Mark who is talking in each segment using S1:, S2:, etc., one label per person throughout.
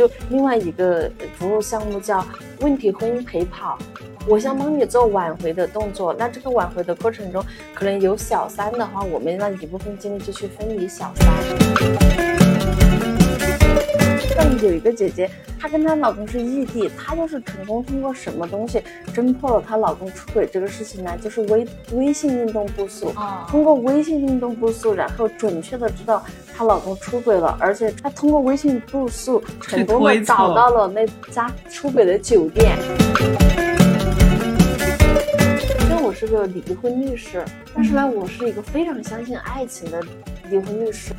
S1: 就另外一个服务项目叫问题婚姻陪跑，我想帮你做挽回的动作。那这个挽回的过程中，可能有小三的话，我们让一部分精力就去分离小三。有一个姐姐，她跟她老公是异地，她就是成功通过什么东西侦破了她老公出轨这个事情呢？就是微微信运动步速，通过微信运动步速，然后准确的知道她老公出轨了，而且她通过微信步速成功的找到了那家出轨的酒店。虽然我是个离婚律师，但是呢，我是一个非常相信爱情的离婚律师。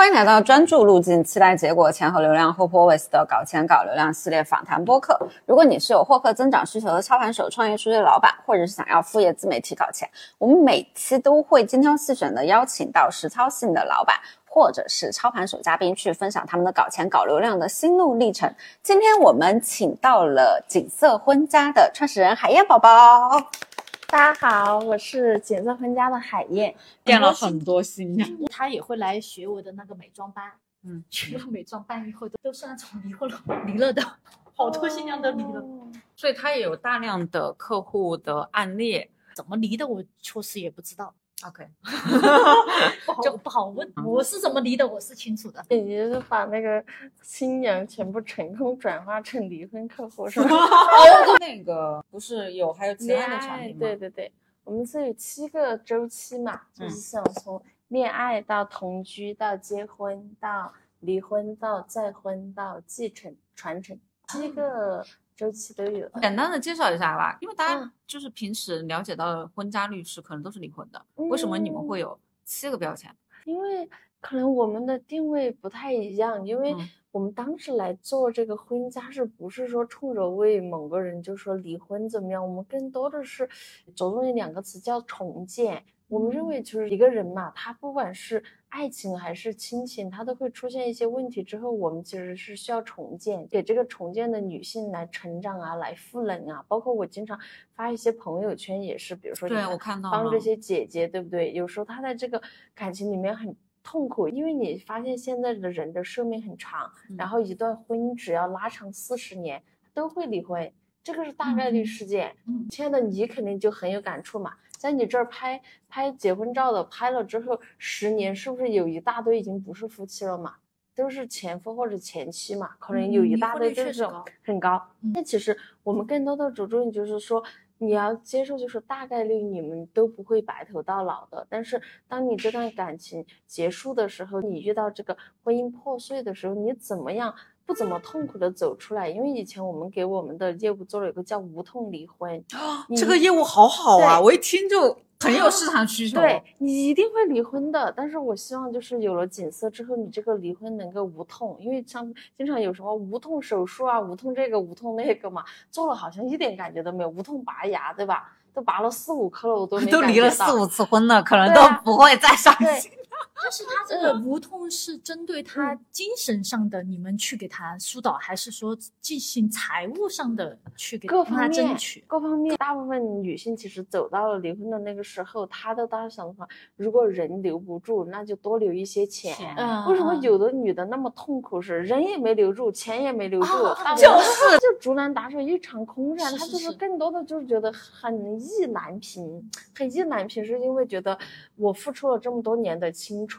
S2: 欢迎来到专注路径，期待结果，前和流量 Hope Always 的搞钱搞流量系列访谈播客。如果你是有获客增长需求的操盘手、创业初级老板，或者是想要副业自媒体搞钱，我们每期都会精挑细选的邀请到实操性的老板，或者是操盘手嘉宾去分享他们的搞钱搞流量的心路历程。今天我们请到了锦瑟婚家的创始人海燕宝宝。
S1: 大家好，我是锦瑟婚家的海燕，
S2: 变了很多新
S3: 娘，她也会来学我的那个美妆班，嗯，学了美妆班以后都都是那种离婚了离了的，好多新娘都离了，
S2: 所以她也有大量的客户的案例。
S3: 怎么离的，我确实也不知道。
S2: OK，
S3: 就不好问。我是怎么离的，我是清楚的。
S1: 你是把那个新娘全部成功转化成离婚客户是吧？
S2: 哦，那个不是有还有其他的产品吗？
S1: 对对对，我们是有七个周期嘛，就是想从恋爱到同居到结婚到离婚到再婚到继承传承七个。周期都有，
S2: 简单的介绍一下吧，因为大家就是平时了解到的婚家律师可能都是离婚的，为什么你们会有七个标签？
S1: 因为可能我们的定位不太一样，因为我们当时来做这个婚家事不是说冲着为某个人就说离婚怎么样？我们更多的是着重于两个词叫重建。我们认为，就是一个人嘛，他不管是爱情还是亲情，它都会出现一些问题。之后，我们其实是需要重建，给这个重建的女性来成长啊，来赋能啊。包括我经常发一些朋友圈，也是，比如说，
S2: 对我看到
S1: 帮这些姐姐，对不对？有时候她在这个感情里面很痛苦，因为你发现现在的人的寿命很长，然后一段婚姻只要拉长四十年，都会离婚，这个是大概率事件。嗯，亲爱的，你肯定就很有感触嘛。在你这儿拍拍结婚照的，拍了之后十年，是不是有一大堆已经不是夫妻了嘛？都是前夫或者前妻嘛？可能有一大堆这种很高。那其实我们更多的着重就是说，你要接受，就是大概率你们都不会白头到老的。但是当你这段感情结束的时候，你遇到这个婚姻破碎的时候，你怎么样？不怎么痛苦的走出来，因为以前我们给我们的业务做了一个叫无痛离婚，
S2: 这个业务好好啊，我一听就很有市场需求。
S1: 对你一定会离婚的，但是我希望就是有了景色之后，你这个离婚能够无痛，因为像经常有什么无痛手术啊、无痛这个、无痛那个嘛，做了好像一点感觉都没有，无痛拔牙对吧？都拔了四五颗了，我都没
S2: 都离了四五次婚了，可能都不会再上心。
S3: 但是他这个无痛是针对他精神上的，你们去给他疏导，还是说进行财务上的去给他争取？
S1: 各方面，大部分女性其实走到了离婚的那个时候，她都当时想的话，如果人留不住，那就多留一些钱。嗯，为什么有的女的那么痛苦？是人也没留住，钱也没留住，
S2: 就是
S1: 就竹篮打水一场空噻。她就是更多的就是觉得很意难平，很意难平，是因为觉得我付出了这么多年的青春，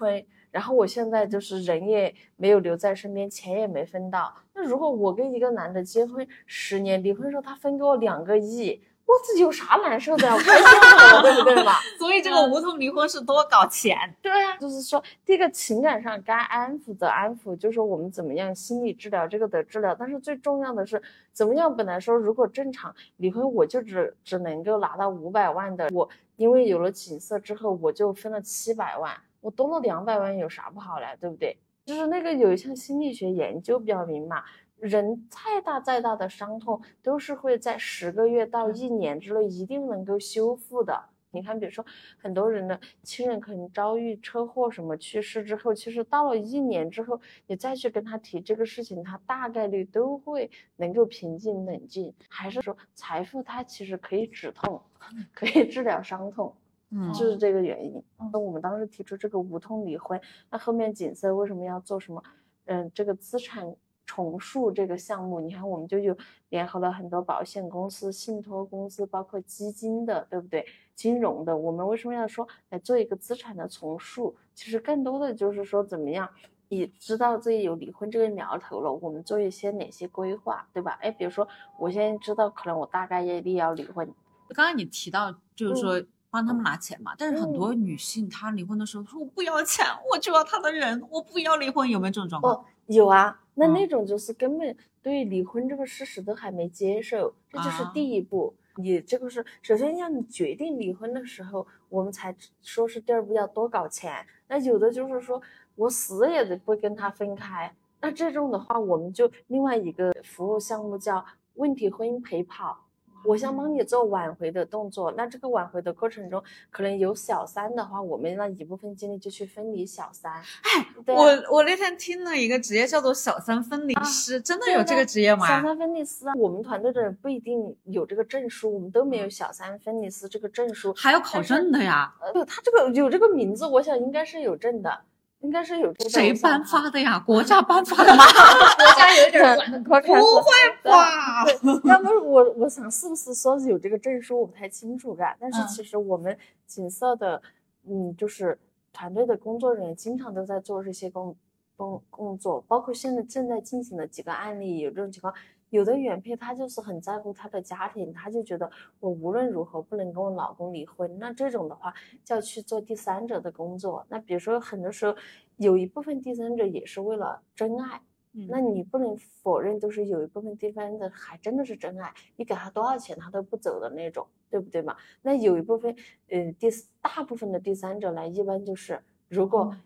S1: 然后我现在就是人也没有留在身边，钱也没分到。那如果我跟一个男的结婚十年，离婚时候他分给我两个亿，我自己有啥难受的呀？开心了，对不对嘛？
S2: 所以这个无痛离婚是多搞钱。
S1: 对呀，就是说这个情感上该安抚的安抚，就是我们怎么样心理治疗这个的治疗。但是最重要的是怎么样？本来说如果正常离婚，我就只只能够拿到五百万的，我因为有了景色之后，我就分了七百万。我多了两百万有啥不好嘞？对不对？就是那个有一项心理学研究表明嘛，人再大再大的伤痛都是会在十个月到一年之内一定能够修复的。你看，比如说很多人的亲人可能遭遇车祸什么去世之后，其实到了一年之后，你再去跟他提这个事情，他大概率都会能够平静冷静。还是说财富它其实可以止痛，可以治疗伤痛，
S2: 嗯
S1: 就是这个原因。那我们当时提出这个无痛离婚，那后面景色为什么要做什么？嗯，这个资产。重塑这个项目，你看我们就有联合了很多保险公司、信托公司，包括基金的，对不对？金融的，我们为什么要说来做一个资产的重塑？其实更多的就是说怎么样，你知道自己有离婚这个苗头了，我们做一些哪些规划，对吧？哎，比如说我现在知道可能我大概率要离婚，
S2: 刚刚你提到就是说帮他们拿钱嘛，但是很多女性她离婚的时候说我不要钱，我就要他的人，我不要离婚，有没有这种状况？
S1: 哦，有啊。那
S2: 嗯
S1: 那种就是根本对离婚这个事实都还没接受，这就是
S2: 啊
S1: 第一步。你这个是首先要你决定离婚的时候，我们才说是第二步要多搞钱。那有的就是说我死也得不跟他分开，那这种的话，我们就另外一个服务项目叫问题婚姻陪跑。我想帮你做挽回的动作，那这个挽回的过程中，可能有小三的话，我们那一部分精力就去分离小三。哎，对啊
S2: 我我那天听了一个职业叫做小三分离师，真的有这个职业吗？
S1: 小三分离师啊，我们团队的人不一定有这个证书，我们都没有小三分离师这个证书。
S2: 还要考证的呀？
S1: 呃，他这个有这个名字，我想应该是有证的，应该是有。
S2: 谁颁发的呀？国家颁发的吗？
S3: 国家有点管的
S2: 不会吧？
S1: 对，要不我我想是不是说是有这个证书，我不太清楚嘎。但是
S3: 嗯
S1: 其实我们景色的，嗯，就是团队的工作人员经常都在做这些工工工作，包括现在正在进行的几个案例有这种情况。有的原配她就是很在乎她的家庭，她就觉得我无论如何不能跟我老公离婚。那这种的话就要去做第三者的工作。那比如说很多时候有一部分第三者也是为了真爱。
S2: 嗯
S1: 那你不能否认，就是有一部分第三者还真的是真爱，你给他多少钱他都不走的那种，对不对嘛？那有一部分，呃，第大部分的第三者呢，一般就是如果
S3: 嗯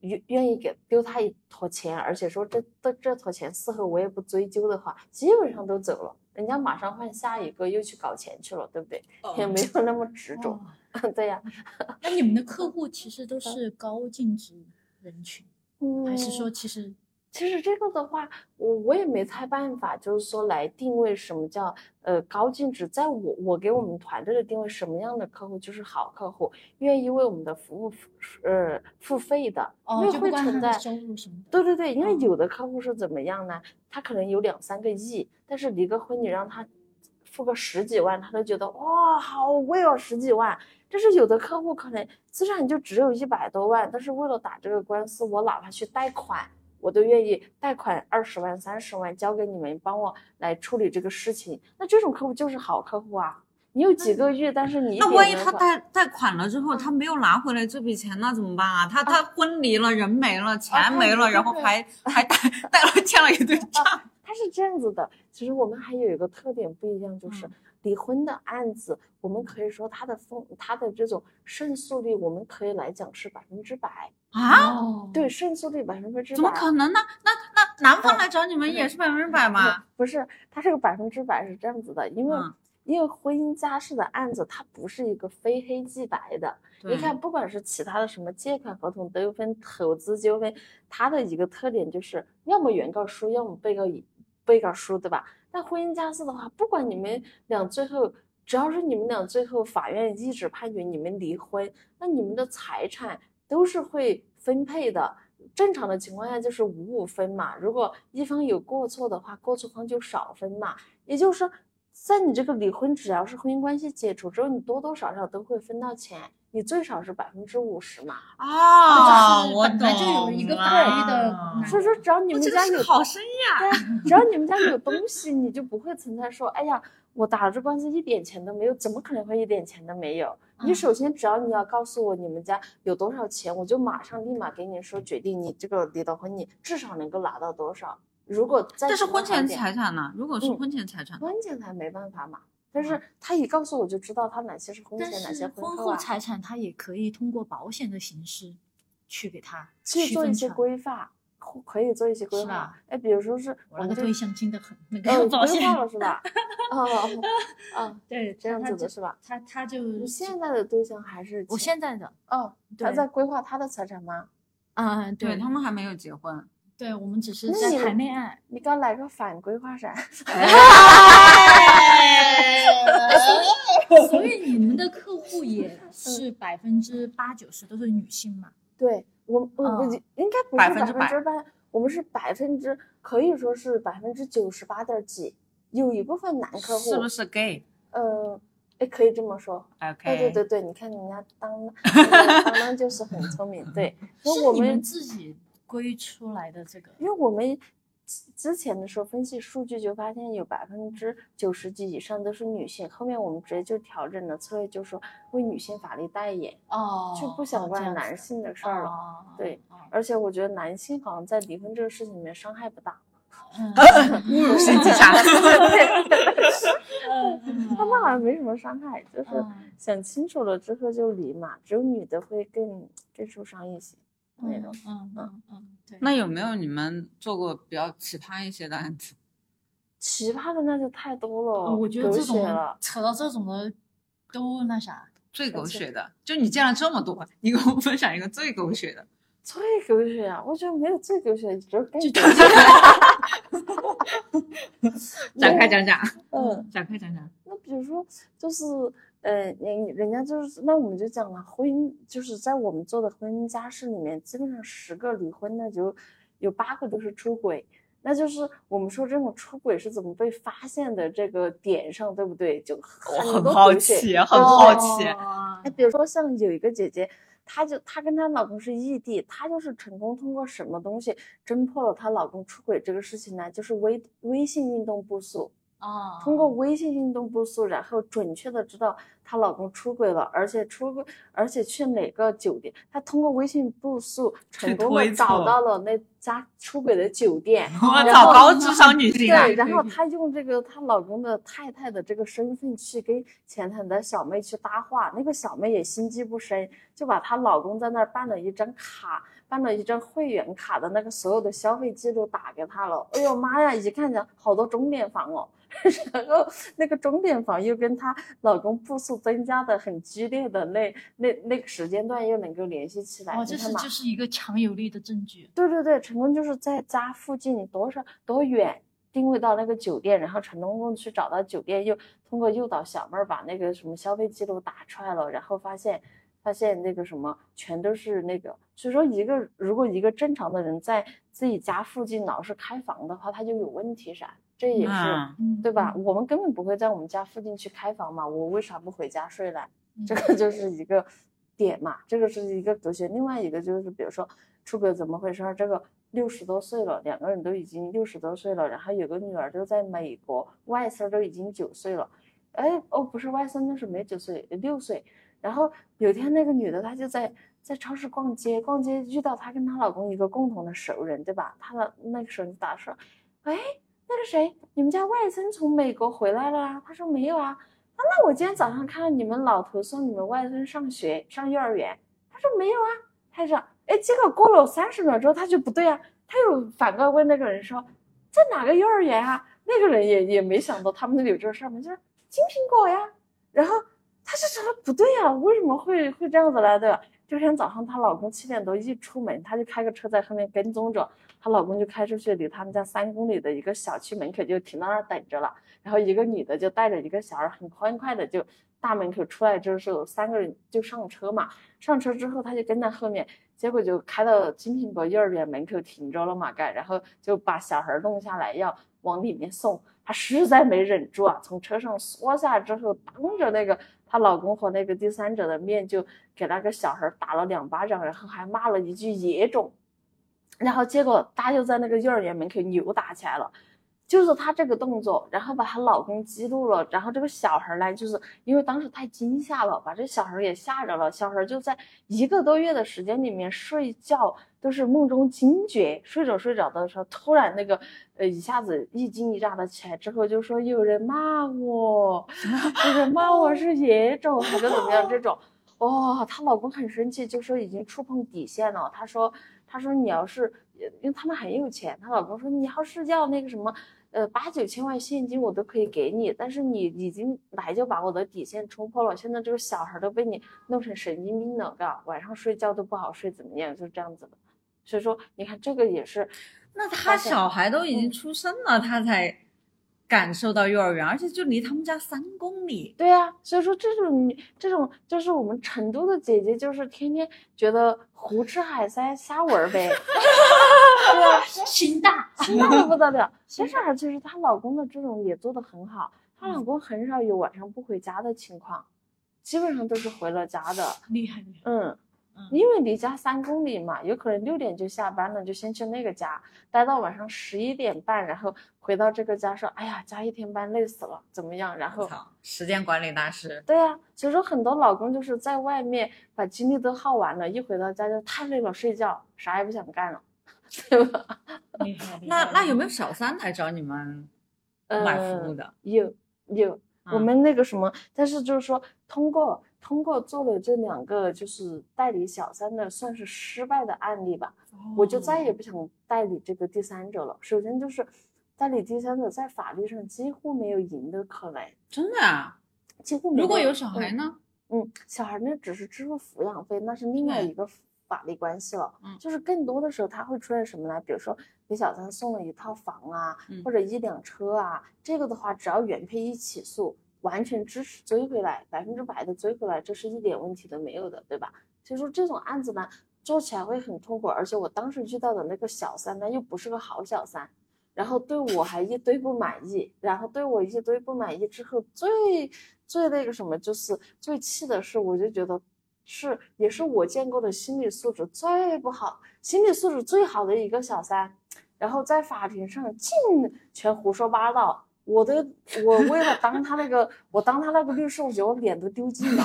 S1: 愿愿意给丢他一坨钱，而且说这这这坨钱事后我也不追究的话，基本上都走了，人家马上换下一个又去搞钱去了，对不对？也没有那么执着，
S3: 哦
S1: 对呀、
S3: 那你们的客户其实都 是高净值人群，
S1: 嗯，
S3: 还是说其实
S1: 其实这个的话，我我也没太办法，就是说来定位什么叫呃高净值，在我我给我们团队的定位，什么样的客户就是好客户，愿意为我们的服务付呃付费的，
S3: 哦，
S1: 因为
S3: 就
S1: 会存在
S3: 管他的收入什么的，
S1: 对对对，因为
S3: 嗯
S1: 有的客户是怎么样呢？他可能有两三个亿，但是离个婚你让他付个十几万，他都觉得哇好贵哦，十几万。但是有的客户可能资产就只有一百多万，但是为了打这个官司，我哪怕去贷款，我都愿意贷款二十万、三十万交给你们，帮我来处理这个事情。那这种客户就是好客户啊！你有几个月，但是你
S2: 那万一他贷贷款了之后，他没有拿回来这笔钱，那怎么办啊？他他婚离了，人没了，钱没了，然后还 还贷贷了欠了一堆账，
S1: 他是这样子的，其实我们还有一个特点不一样，就是
S2: 嗯
S1: 离婚的案子，我们可以说它的风，它的这种胜诉率，我们可以来讲是百分之百。
S2: 啊？
S3: 哦，
S1: 对，胜诉率百分之百。
S2: 怎么可能呢？那那男方来找你们也是百分之百吗？
S1: 不是，它这个百分之百是这样子的，因为、
S2: 嗯
S1: 因为婚姻家事的案子，它不是一个非黑即白的。你看，不管是其他的什么借款合同纠纷、投资纠纷，它的一个特点就是要么原告输，要么被告赢被告输，对吧？但婚姻家事的话，不管你们俩最后，只要是你们俩最后法院一纸判决你们离婚，那你们的财产都是会分配的。正常的情况下就是五五分嘛，如果一方有过错的话，过错方就少分嘛。也就是说，在你这个离婚，只要是婚姻关系解除之后，你多多少少都会分到钱，你最少是百分之五十嘛。
S2: 啊，
S3: 就是
S2: 我
S3: 本来就有一个法律的
S1: 所以说，只要你们家有
S2: 好生意啊！
S1: 对啊，只要你们家有东西，你就不会存在说，哎呀，我打了这官司一点钱都没有，怎么可能会一点钱都没有？你
S3: 嗯
S1: 首先只要你要告诉我你们家有多少钱，我就马上立马给你说决定，你这个离了婚，你至少能够拿到多少。如果再
S2: 但是婚前
S1: 财
S2: 财产呢？如果是
S1: 嗯
S2: 婚前财产，
S1: 婚前财没办法嘛，但是他一告诉我就知道他哪些是婚
S3: 但
S1: 前，哪些
S3: 婚后
S1: 婚后啊，
S3: 财产他也可以通过保险的形式去给他
S1: 去做一些规划。可以做一些规划
S3: 是吧。
S1: 哎，比如说是
S3: 我那个对象精得很，那
S1: 呃
S3: 个 保险
S1: 规划了是吧？哦哦，
S3: 对
S1: 这样子的是吧？
S3: 他他就
S1: 你现在的对象还是
S3: 我现在的
S1: 哦，他在规划他的财产吗？
S3: 嗯，
S2: 对
S3: 对
S2: 他们还没有结婚。
S3: 对，我们只是在谈恋爱。
S1: 你刚来个反规划噻？
S3: 所以你们的客户也是百分之八九十都是女性嘛？
S1: 对我我我
S3: 嗯
S1: 应该不是百
S2: 百分之
S1: 分之百，我们是百分之可以说是百分之九十八点几，有一部分男客户
S2: 是不是 gay？
S1: 嗯，哎，可以这么说。
S2: OK，
S1: 对对对对，你看人家 当当当当就是很聪明，对，那我们
S3: 们自己归出来的这个
S1: 因为我们之之前的时候分析数据就发现有百分之九十几以上都是女性，后面我们直接就调整了策略，就说为女性法律代言，
S3: 哦
S1: 就不想管男性的事儿了。
S3: 哦
S1: 对，
S3: 哦
S1: 而且我觉得男性好像在离婚这个事情里面伤害不大，
S3: 嗯
S2: 侮辱性极强。
S3: 嗯嗯
S1: 他们好像没什么伤害，就是
S3: 嗯
S1: 想清楚了之后就离嘛，只有女的会更更受伤一些那种。
S3: 嗯嗯嗯，对。
S2: 那有没有你们做过比较奇葩一些的案子？
S1: 奇葩的那就太多了，
S3: 呃我觉得这种。扯到这种的都那啥，
S2: 最狗血的，就你见了这么多，你给我分享一个最狗血的。
S1: 最狗血啊！我觉得没有最狗血，只有狗血。
S2: 展开讲讲，
S1: 嗯，
S2: 展开讲讲。
S1: 那比如说，就是呃，人人家就是，那我们就讲了，婚姻就是在我们做的婚姻家事里面，基本上十个离婚的就有八个都是出轨。那就是我们说这种出轨是怎么被发现的这个点上，对不对？就很
S2: 很好奇，很好奇。
S1: 比如说像有一个姐姐，她就她跟她老公是异地，她就是成功通过什么东西侦破了她老公出轨这个事情呢？就是微微信运动步数，
S3: 哦，
S1: 通过微信运动步数，然后准确的知道她老公出轨了，而且出轨，而且去哪个酒店，她通过微信步数成功的找到了那家出轨的酒店，
S2: 我
S1: 然
S2: 操，高智商女性啊！
S1: 对，然后她用这个她老公的太太的这个身份去跟前台的小妹去搭话，那个小妹也心机不深，就把她老公在那儿办了一张卡，办了一张会员卡的那个所有的消费记录打给他了。哎呦妈呀，一看见好多钟点房哦，然后那个钟点房又跟她老公步数增加的很激烈的那那那个时间段又能够联系起来，
S3: 哦，这是就是一个强有力的证据。
S1: 对对对，成功就是在家附近多少多远定位到那个酒店，然后成功去找到酒店，又通过诱导小妹儿把那个什么消费记录打出来了，然后发现发现那个什么全都是那个，所以说一个如果一个正常的人在自己家附近老是开房的话，他就有问题噻，这也是。对吧？我们根本不会在我们家附近去开房嘛，我为啥不回家睡嘞？这个就是一个点嘛，这个是一个隔绝。另外一个就是，比如说出轨怎么回事儿？这个六十多岁了，两个人都已经六十多岁了，然后有个女儿都在美国，外孙都已经九岁了，哎哦不是外孙，那是没九岁，六岁。然后有天那个女的她就在在超市逛街，逛街遇到她跟她老公一个共同的熟人，对吧？她的那个时候就打说，哎。那个谁，你们家外甥从美国回来了啊？她说没有啊。啊那我今天早上看到你们老头送你们外孙上学上幼儿园，她说没有啊。他说，哎，结果过了三十秒之后，他就不对啊，他又反过来问那个人说，在哪个幼儿园啊？那个人也也没想到他们那里有这事儿嘛，就是金苹果呀。然后她就觉得不对呀、为什么会会这样子来的？第二天早上，她老公七点多一出门，她就开个车在后面跟踪着，她老公就开出去，离他们家三公里的一个小区门口就停到那儿等着了。然后一个女的就带着一个小孩，很欢快的就大门口出来之后，三个人就上车嘛。上车之后，她就跟在后面，结果就开到金苹果幼儿园门口停着了嘛，该，然后就把小孩儿弄下来要往里面送。她实在没忍住啊，从车上缩下之后，当着那个她老公和那个第三者的面，就给那个小孩打了两巴掌，然后还骂了一句野种。然后结果她就在那个幼儿园门口扭打起来了。就是她这个动作，然后把她老公激怒了，然后这个小孩呢，就是因为当时太惊吓了，把这小孩也吓着了。小孩就在一个多月的时间里面睡觉都是梦中惊觉，睡着睡着的时候，突然那个呃一下子一惊一乍的起来之后，就说有人骂我，有人骂我 是野种还是怎么样这种。哇，她老公很生气，就说已经触碰底线了。她说，她说你要是，因为他们很有钱，她老公说你要是要那个什么，呃，八九千万现金我都可以给你，但是你已经来就把我的底线冲破了，现在这个小孩都被你弄成神经病了，嘎，晚上睡觉都不好睡，怎么样？就是这样子的。所以说，你看这个也是，
S4: 那他小孩都已经出生了，他才感受到幼儿园，而且就离他们家三公里。
S1: 对呀，所以说这种这种就是我们成都的姐姐，就是天天觉得胡吃海塞瞎玩呗。对啊，
S3: 心大，
S1: 心大的不得了。其实她老公的这种也做得很好，她老公很少有晚上不回家的情况，基本上都是回了家的。
S3: 厉害厉害。
S1: 嗯。因为离家三公里嘛，有可能六点就下班了，就先去那个家待到晚上十一点半，然后回到这个家说：“哎呀，加一天班累死了，怎么样？”然后
S4: 时间管理大师。
S1: 对啊，其实很多老公就是在外面把精力都耗完了，一回到家就太累了，睡觉，啥也不想干了，对吧？
S4: 那那有没有小三来找你们买服务的？
S1: 有有，我们那个什么，但是就是说通过。通过做了这两个就是代理小三的，算是失败的案例吧。我就再也不想代理这个第三者了。首先就是代理第三者在法律上几乎没有赢的可能，
S4: 真的啊，
S1: 几乎没有。
S4: 如果有小孩呢？
S1: 嗯，小孩呢只是支付抚养费，那是另外一个法律关系了。嗯，就是更多的时候他会出现什么呢？比如说给小三送了一套房啊，或者一辆车啊，这个的话只要原配一起诉。完全支持追回来，百分之百的追回来，这是一点问题都没有的，对吧？所以说这种案子呢，做起来会很痛苦，而且我当时遇到的那个小三呢，又不是个好小三，然后对我还一堆不满意，然后对我一堆不满意之后，最最那个什么，就是最气的是，我就觉得是也是我见过的心理素质最不好、心理素质最好的一个小三，然后在法庭上尽全胡说八道。我的，我为了当他那个，我当他那个律师，我觉得我脸都丢尽了，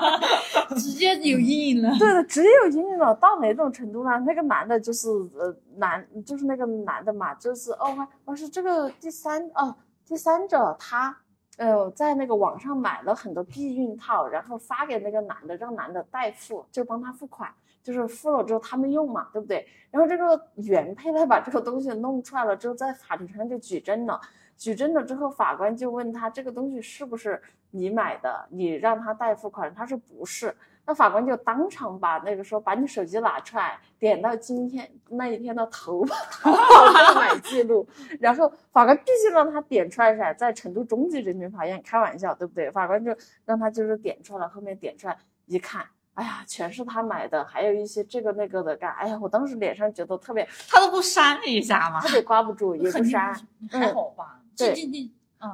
S3: 直接有阴影了。
S1: 对的，直接有阴影了。到哪种程度呢？那个男的，就是呃男，就是那个男的嘛，就是哦，我是这个第三哦，第三者他呃在那个网上买了很多避孕套，然后发给那个男的，让男的代付，就帮他付款，就是付了之后他们用嘛，对不对？然后这个原配他把这个东西弄出来了之后，在法庭上就举证了。举证了之后，法官就问他这个东西是不是你买的？你让他代付款，他说不是。那法官就当场把那个说把你手机拿出来，点到今天那一天的投淘宝购买记录，然后法官必须让他点出来噻，在成都中级人民法院开玩笑，对不对？法官就让他就是点出来，后面点出来一看，哎呀，全是他买的，还有一些这个那个的干，哎呀，我当时脸上觉得特别，
S4: 他都不删一下吗？
S1: 特别挂不住，也不删，
S3: 还好吧？对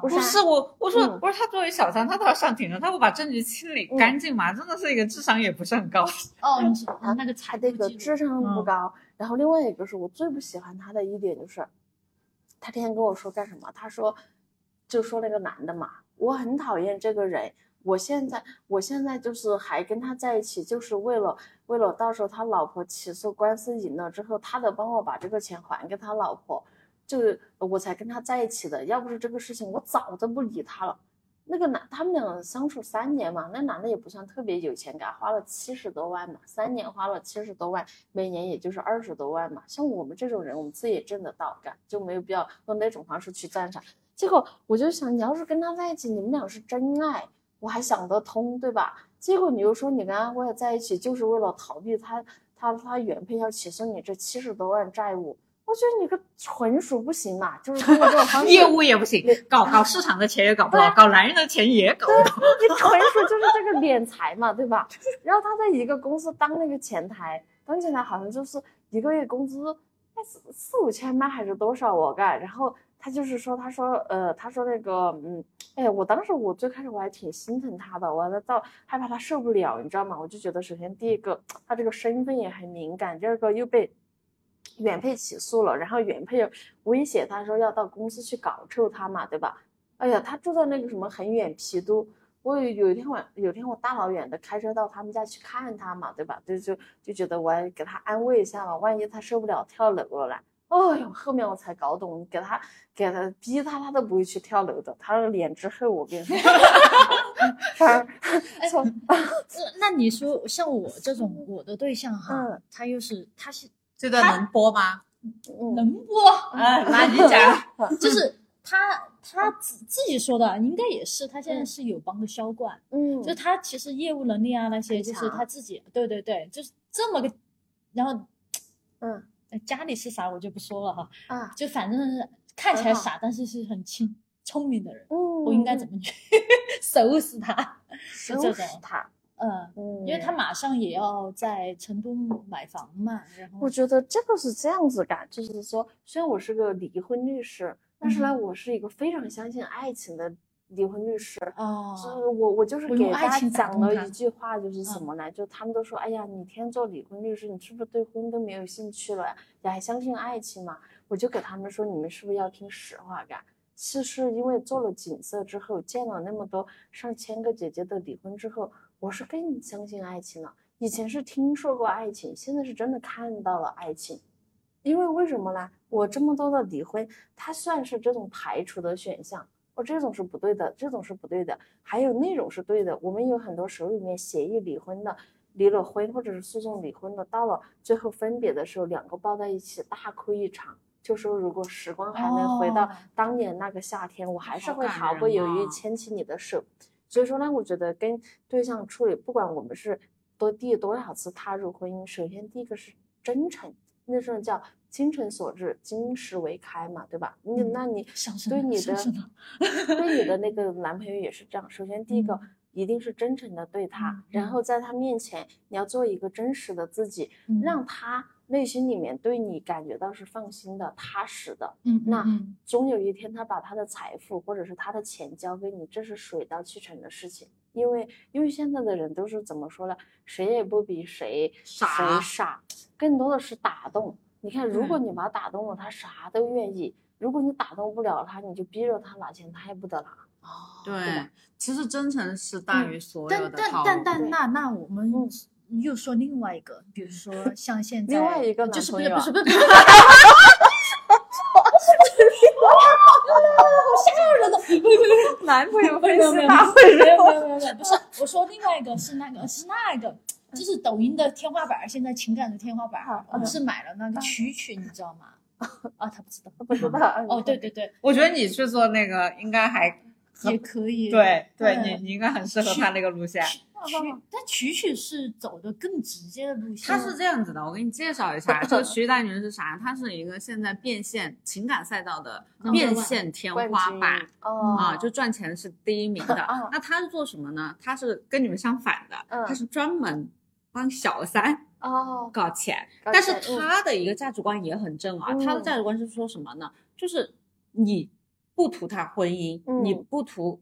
S4: 不是我，我说不是他作为小三，他都要上庭了，他不把证据清理干净吗？真的是一个智商也不是很高。
S3: 哦，他那个才
S1: 那个智商不高。然后另外一个是我最不喜欢他的一点就是，他天天跟我说干什么？他说，就说那个男的嘛，我很讨厌这个人。我现在我现在就是还跟他在一起，就是为了为了到时候他老婆起诉官司赢了之后，他得帮我把这个钱还给他老婆。就我才跟他在一起的，要不是这个事情，我早都不理他了。那个男，他们两个相处三年嘛，那男的也不算特别有钱，给他花了七十多万嘛，三年花了七十多万，每年也就是二十多万嘛。像我们这种人，我们自己也挣得到，干就没有必要用那种方式去赚钱。结果我就想，你要是跟他在一起，你们俩是真爱，我还想得通，对吧？结果你又说你跟阿辉在一起，就是为了逃避他他他原配要起诉你这七十多万债务。我觉得你个纯属不行嘛，就是通过这种方式，
S4: 业务也不行，搞搞市场的钱也搞不到，搞男人的钱也搞不到。
S1: 你纯属就是这个敛财嘛，对吧？然后他在一个公司当那个前台，当前台好像就是一个月工资四四五千吗？还是多少？我干。然后他就是说，他说，呃，他说那个，嗯，哎，我当时我最开始我还挺心疼他的，我到害怕他受不了，你知道吗？我就觉得，首先第一个，他这个身份也很敏感，第二个又被。原配起诉了，然后原配威胁他说要到公司去搞臭他嘛，对吧？哎呀，他住在那个什么很远郫都，我有一天晚有一天我大老远的开车到他们家去看他嘛，对吧？就就就觉得我要给他安慰一下嘛，万一他受不了跳楼了呢。哎呦，后面我才搞懂，给他给他逼他，他都不会去跳楼的。他那个脸之厚，我跟你说 他从
S3: 那那你说像我这种我的对象哈，
S1: 嗯
S3: 他又是他是
S4: 这段能播吗？
S1: 嗯。
S3: 能播，
S4: 啊，那你讲。
S3: 就是他他自自己说的，应该也是，他现在是有帮的销冠，
S1: 嗯。
S3: 就他其实业务能力啊那些，就是他自己，对对对，就是这么个，然后
S1: 嗯。
S3: 呃家里是啥我就不说了哈，
S1: 啊。
S3: 就反正是看起来傻，但是是很聪聪明的人，
S1: 嗯，
S3: 我应该怎么去 收拾他？
S1: 收
S3: 这种。
S1: 拾他？
S3: 嗯，
S1: 嗯，
S3: 因为他马上也要在成都买房嘛，然后
S1: 我觉得这个是这样子感，就是说，虽然我是个离婚律师，但是呢，
S3: 嗯
S1: 我是一个非常相信爱情的离婚律师。
S3: 哦，
S1: 就是我，我就是给大家
S3: 用爱情
S1: 讲了一句话，就是什
S3: 嗯
S1: 么呢？就他们都说，哎呀，你天天做离婚律师，你是不是对婚都没有兴趣了呀？你还相信爱情吗？我就给他们说，你们是不是要听实话干？其实因为做了景色之后，见了那么多上千个姐姐的离婚之后，我是更相信爱情了。以前是听说过爱情，现在是真的看到了爱情。因为为什么呢？我这么多的离婚，它算是这种排除的选项。哦，这种是不对的，这种是不对的，还有那种是对的。我们有很多手里面协议离婚的，离了婚或者是诉讼离婚的，到了最后分别的时候，两个抱在一起大哭一场，就说如果时光还能回到
S3: 哦
S1: 当年那个夏天，我还是会毫不犹豫
S4: 啊
S1: 牵起你的手。所以说呢，我觉得跟对象处理，不管我们是多第多少次踏入婚姻，首先第一个是真诚，那时候叫精诚所至，金石为开嘛，对吧？你
S3: 嗯
S1: 那你对你的对你的那个男朋友也是这样。首先第一个
S3: 嗯
S1: 一定是真诚的对他
S3: 嗯，
S1: 然
S3: 嗯
S1: 后在他面前你要做一个真实的自己，
S3: 嗯
S1: 让他内心里面对你感觉到是放心的、踏实的。
S3: 嗯
S1: 那
S3: 嗯
S1: 终有一天，他把他的财富或者是他的钱交给你，这是水到渠成的事情。因为因为现在的人都是怎么说呢？谁也不比谁
S4: 傻
S1: 谁傻，更多的是打动。你看，如果你把他打动了，他啥都愿意；如果你打动不了他，你就逼着他拿钱，他也不得拿。
S3: 哦
S1: 对
S4: 其实真诚是大于所有
S3: 但但
S4: 的套路。
S3: 但但那那我们
S1: 嗯
S3: 又说另外一个，比如说 像现在
S1: 另外一个男
S3: 就是不
S1: 朋友啊
S3: 是不是不是！
S1: 男朋友
S3: 没有没有没有没有没有没有没有，不是，我说另外一个是那个是那个，就是抖音的天花板，现在情感的天花板。我不是买了那个曲曲，你知道吗？啊，他不知道。
S1: 不知道。
S3: 哦，对对对，
S4: 我觉得你去做那个应该还
S3: 也可以。
S4: 对对，
S3: 嗯
S4: 你你应该很适合他那个路线。
S3: 曲，但曲曲是走的更直接的路线。
S4: 它是这样子的，我给你介绍一下，这个 徐大女是啥？她是一个现在变现情感赛道的变现天花板。
S1: 哦
S4: 啊，就赚钱是第一名的
S1: 啊。
S4: 那他是做什么呢？他是跟你们相反的，
S1: 嗯
S4: 他是专门帮小三
S1: 哦，
S4: 搞钱，
S1: 搞
S4: 但是他的一个价值观也很正啊。他的
S1: 嗯
S4: 价值观是说什么呢？就是你不图他婚姻，你
S1: 嗯
S4: 不图。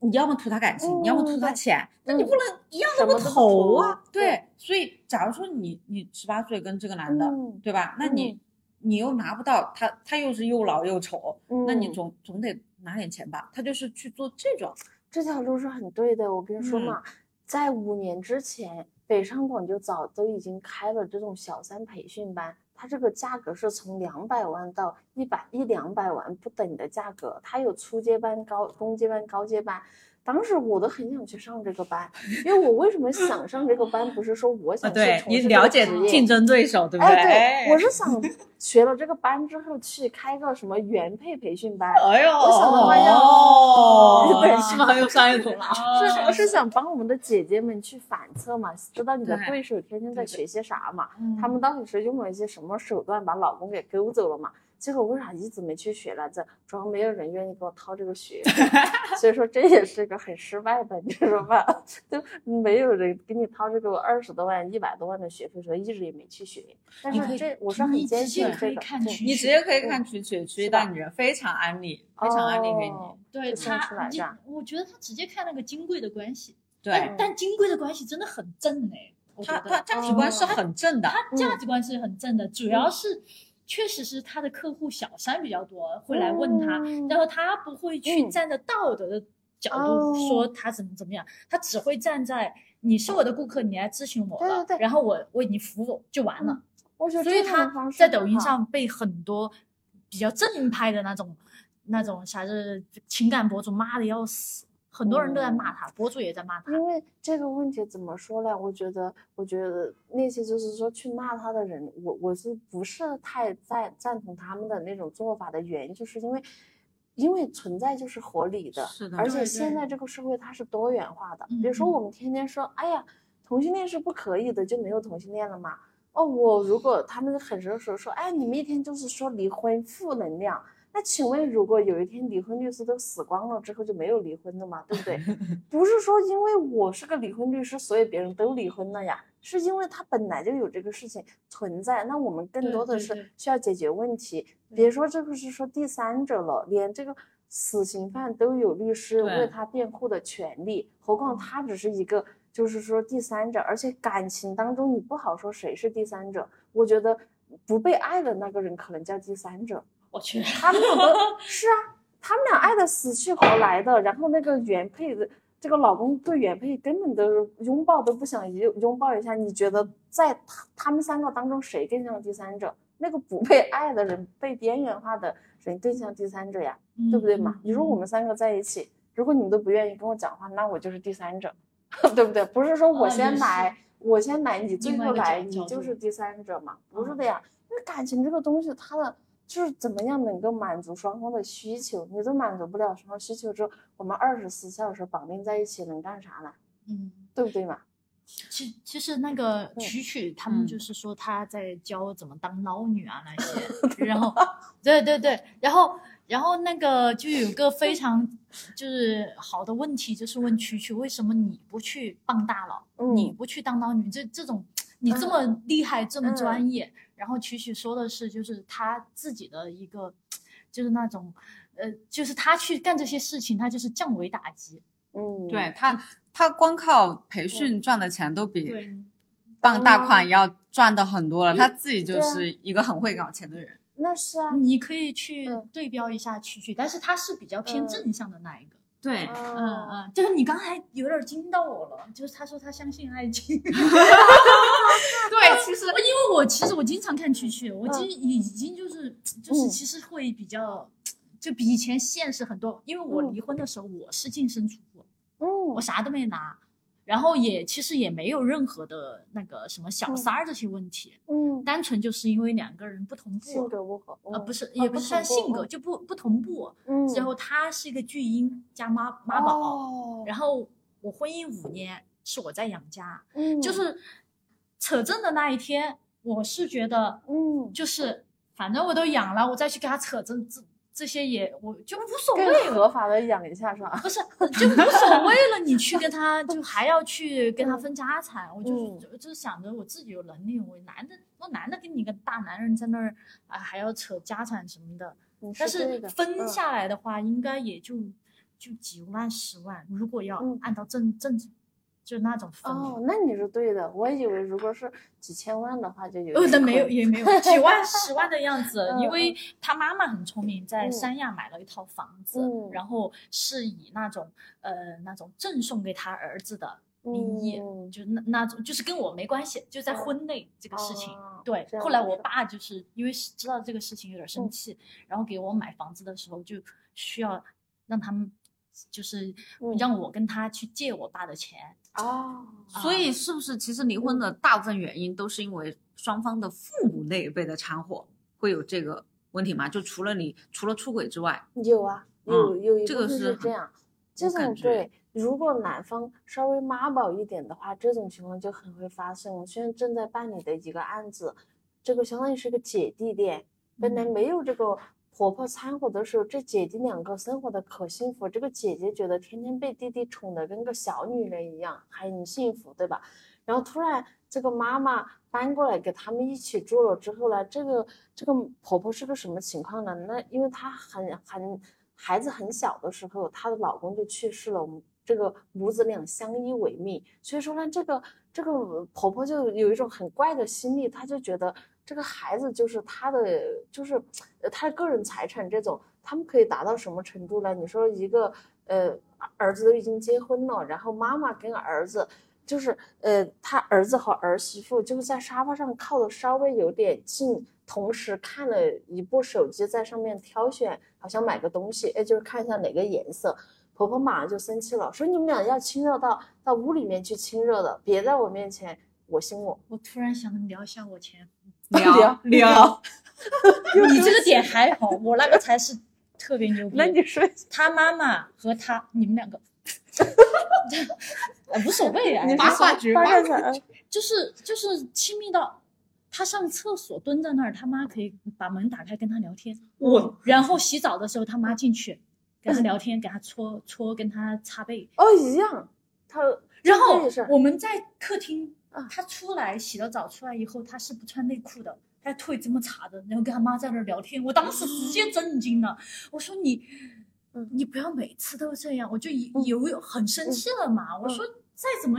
S4: 你要么图他感情，你要么
S1: 嗯
S4: 图他钱，那你
S1: 嗯
S4: 不能一样
S1: 都不
S4: 投啊。对
S1: 对，
S4: 所以假如说你你十八岁跟这个男的，
S1: 嗯
S4: 对吧？那你
S1: 嗯
S4: 你又拿不到他，他又是又老又丑，那你
S1: 嗯
S4: 总总得拿点钱吧？他就是去做这种，
S1: 这条路是很对的。我跟你说
S4: 嗯
S1: 嘛，在五年之前，北上广就早都已经开了这种小三培训班，它这个价格是从两百万到一百一两百万不等的价格，它有初阶班、高中阶班、高阶班。当时我都很想去上这个班，因为我为什么想上这个班，不是说我
S4: 啊，
S1: 想去
S4: 对
S1: 从事这
S4: 你了解竞争对手，对不
S1: 哎，
S4: 对？
S1: 对，我是想学了这个班之后去开个什么原配培训班，
S4: 哎呦，
S1: 我想的话要
S4: 哦，
S1: 对
S4: 是不是很有商业头脑？
S1: 是是想帮我们的姐姐们去反测嘛，知道你的
S4: 对
S1: 对手天天在
S4: 对对
S1: 学些啥嘛，
S3: 嗯
S1: 他们到底是用了一些什么手段把老公给勾走了嘛？结果为啥一直没去学来着？主要没有人愿意给我掏这个学费，所以说这也是一个很失败的，你说吧？就没有人给你掏这个二十多万、一百多万的学费，所以一直也没去学。但是这我是很
S3: 你
S1: 坚
S3: 直接可以
S1: 信这个，对
S3: 看曲
S4: 你直接可以看曲曲曲
S1: 是吧
S4: 大女人，非常安利，非常安利给你。
S1: 哦
S3: 对他，我觉得他直接看那个金贵的关系，
S4: 对
S3: 但，金贵的关系真的很正哎，我觉
S4: 他他价值观是很正的。
S3: 他价值观是很正的，主要是确实是他的客户小三比较多，会来问他，
S1: 嗯
S3: 然后他不会去
S1: 嗯
S3: 站在道德的角度
S1: 哦
S3: 说他怎么怎么样，他只会站在你是我的顾客，你来咨询我了，
S1: 对对对
S3: 然后我为你服务就完了。
S1: 我觉得
S3: 所以他在抖音上被很多比较正派的那种那种啥子情感博主骂的要死，很多人都在骂他，博主也在骂他。
S1: 因为这个问题怎么说呢？我觉得，我觉得那些就是说去骂他的人，我我是不是太赞赞同他们的那种做法的原因，就是因为，因为存在就是合理的，
S2: 是的
S1: 而且现在这个社会它是多元化的，比如说我们天天说，哎呀，同性恋是不可以的，就没有同性恋了嘛。哦，我如果他们很多时候说，哎，你们一天就是说离婚负能量，那请问，如果有一天离婚律师都死光了之后就没有离婚的嘛？对不对？不是说因为我是个离婚律师，所以别人都离婚了呀，是因为他本来就有这个事情存在。那我们更多的是需要解决问题，别说这个是说第三者了，连这个死刑犯都有律师为他辩护的权利，何况他只是一个。就是说第三者，而且感情当中你不好说谁是第三者。我觉得不被爱的那个人可能叫第三者，
S3: 我去，
S1: 他们两个 是啊，他们俩爱的死去活来的，然后那个原配的这个老公对原配根本都拥抱都不想拥拥抱一下。你觉得在他他们三个当中谁更像第三者？那个不被爱的人，被边缘化的人更像第三者呀，对不对嘛？你说我们三个在一起，如果你们都不愿意跟我讲话，那我就是第三者，对不对？不是说我先来，我先来，你最后来，你就是第三者嘛？不是
S3: 嗯
S1: 的呀，因为感情这个东西，它的就是怎么样能够满足双方的需求，你都满足不了双方需求之后，我们二十四小时绑定在一起能干啥呢？
S3: 嗯，
S1: 对不对嘛？
S3: 其其实那个
S1: 对
S3: 曲曲他们
S2: 嗯
S3: 就是说他在教怎么当捞女啊那些，然后对对对，然后然后那个就有个非常就是好的问题，就是问曲曲为什么你不去傍大佬，
S1: 嗯
S3: 你不去当捞女，这这种你这么厉害，这么专业，然后曲曲说的是就是他自己的一个就是那种呃，就是他去干这些事情，他就是降维打击，
S1: 嗯，
S2: 对他，他光靠培训赚的钱都比。傍大款要赚的很多了。他自己就是一个很会搞钱的人。
S1: 那是啊，
S3: 你可以去
S1: 嗯
S3: 对标一下曲曲，但是他是比较偏
S1: 嗯
S3: 正向的那一个。
S2: 对，
S3: 嗯
S1: 嗯
S3: 嗯，就是你刚才有点惊到我了，就是他说他相信爱情。对，其实因为我其实我经常看蛐蛐，我其实已经就是 就是
S1: 嗯
S3: 其实会比较，就比以前现实很多。因为我
S1: 嗯
S3: 离婚的时候我是净身出户，
S1: 嗯
S3: 我啥都没拿。然后也其实也没有任何的那个什么小三儿这些问题，
S1: 嗯，
S3: 单纯就是因为两个人不同步，
S1: 性格不合
S3: 啊，
S1: 嗯
S3: 不是，
S1: 哦
S3: 也不是算性格，就不不同步。
S1: 嗯，
S3: 之后他是一个巨婴加妈妈宝，
S1: 哦，
S3: 然后我婚姻五年是我在养家，
S1: 嗯。
S3: 就是扯证的那一天，我是觉得
S1: 嗯，
S3: 就是反正我都养了，我再去给他扯证，这这些也我就无所谓了。
S1: 合法的养一下是吧？
S3: 不是，就无所谓了。你去跟他，就还要去跟他分家产，我就
S1: 嗯
S3: 就就是想着我自己有能力，我男的，我男的跟你一个大男人在那儿啊，还要扯家产什么的，
S1: 你
S3: 但是分
S1: 嗯
S3: 下来的话，应该也就就几万、十万。如果要
S1: 嗯
S3: 按照正正就那种分，
S1: 哦，那你是对的。我以为如果是几千万的话，就有
S3: 呃，那没有也没有几万、十万的样子。
S1: 嗯
S3: 因为他妈妈很聪明，在
S1: 嗯
S3: 三亚买了一套房子，
S1: 嗯
S3: 然后是以那种呃那种赠送给他儿子的名义，
S1: 嗯
S3: 就那那种就是跟我没关系，就在
S1: 嗯
S3: 婚内这个事情。
S1: 哦
S3: 对后来我爸就是因为知道这个事情有点生
S1: 嗯
S3: 气，然后给我买房子的时候就需要让他们就是
S1: 嗯
S3: 让我跟他去借我爸的钱。
S1: 哦，
S2: 所以是不是其实离婚的大部分原因都是因为双方的父母那一辈的掺和会有这个问题吗？就除了你除了出轨之外，
S1: 有啊，有有一
S2: 个是
S1: 是这样，这种对，如果男方稍微妈宝一点的话，这种情况就很会发生。我现在正在办理的一个案子，这个相当于是个姐弟恋，本来
S3: 嗯
S1: 没有这个婆婆掺和的时候，这姐弟两个生活的可幸福。这个姐姐觉得天天被弟弟宠的跟个小女人一样，很幸福，对吧？然后突然这个妈妈搬过来给他们一起住了之后呢，这个这个婆婆是个什么情况呢？那因为她很很孩子很小的时候，她的老公就去世了，我们这个母子俩相依为命，所以说呢，这个这个婆婆就有一种很怪的心理，她就觉得这个孩子就是他的，就是呃她的个人财产这种，他们可以达到什么程度呢？你说一个呃儿子都已经结婚了，然后妈妈跟儿子就是呃，他儿子和儿媳妇就是在沙发上靠的稍微有点近，同时看了一部手机，在上面挑选，好像买个东西，哎，就是看一下哪个颜色。婆婆马上就生气了，说你们俩要亲热到到屋里面去亲热的，别在我面前我心我。
S3: 我突然想聊一下我前，
S4: 聊聊，
S3: 你这个点还好，我那个才是特别牛逼。
S1: 那你说，
S3: 他妈妈和他，你们两个，呃 无所谓啊，
S1: 你
S4: 八卦局
S1: 八卦
S4: 八卦
S1: 局，
S3: 就是就是亲密到他上厕所蹲在那儿，他妈可以把门打开跟他聊天，
S4: 我
S3: 然后洗澡的时候他妈进去跟他聊天，给他搓搓，跟他擦背，
S1: 哦，一样，他
S3: 然后我们在客厅
S1: 啊，
S3: 他出来洗了澡出来以后，他是不穿内裤的，他腿这么叉的，然后跟他妈在那儿聊天，我当时直接震惊了，我说你
S1: 嗯，
S3: 你不要每次都这样，我就有很生气了嘛，我说再怎么。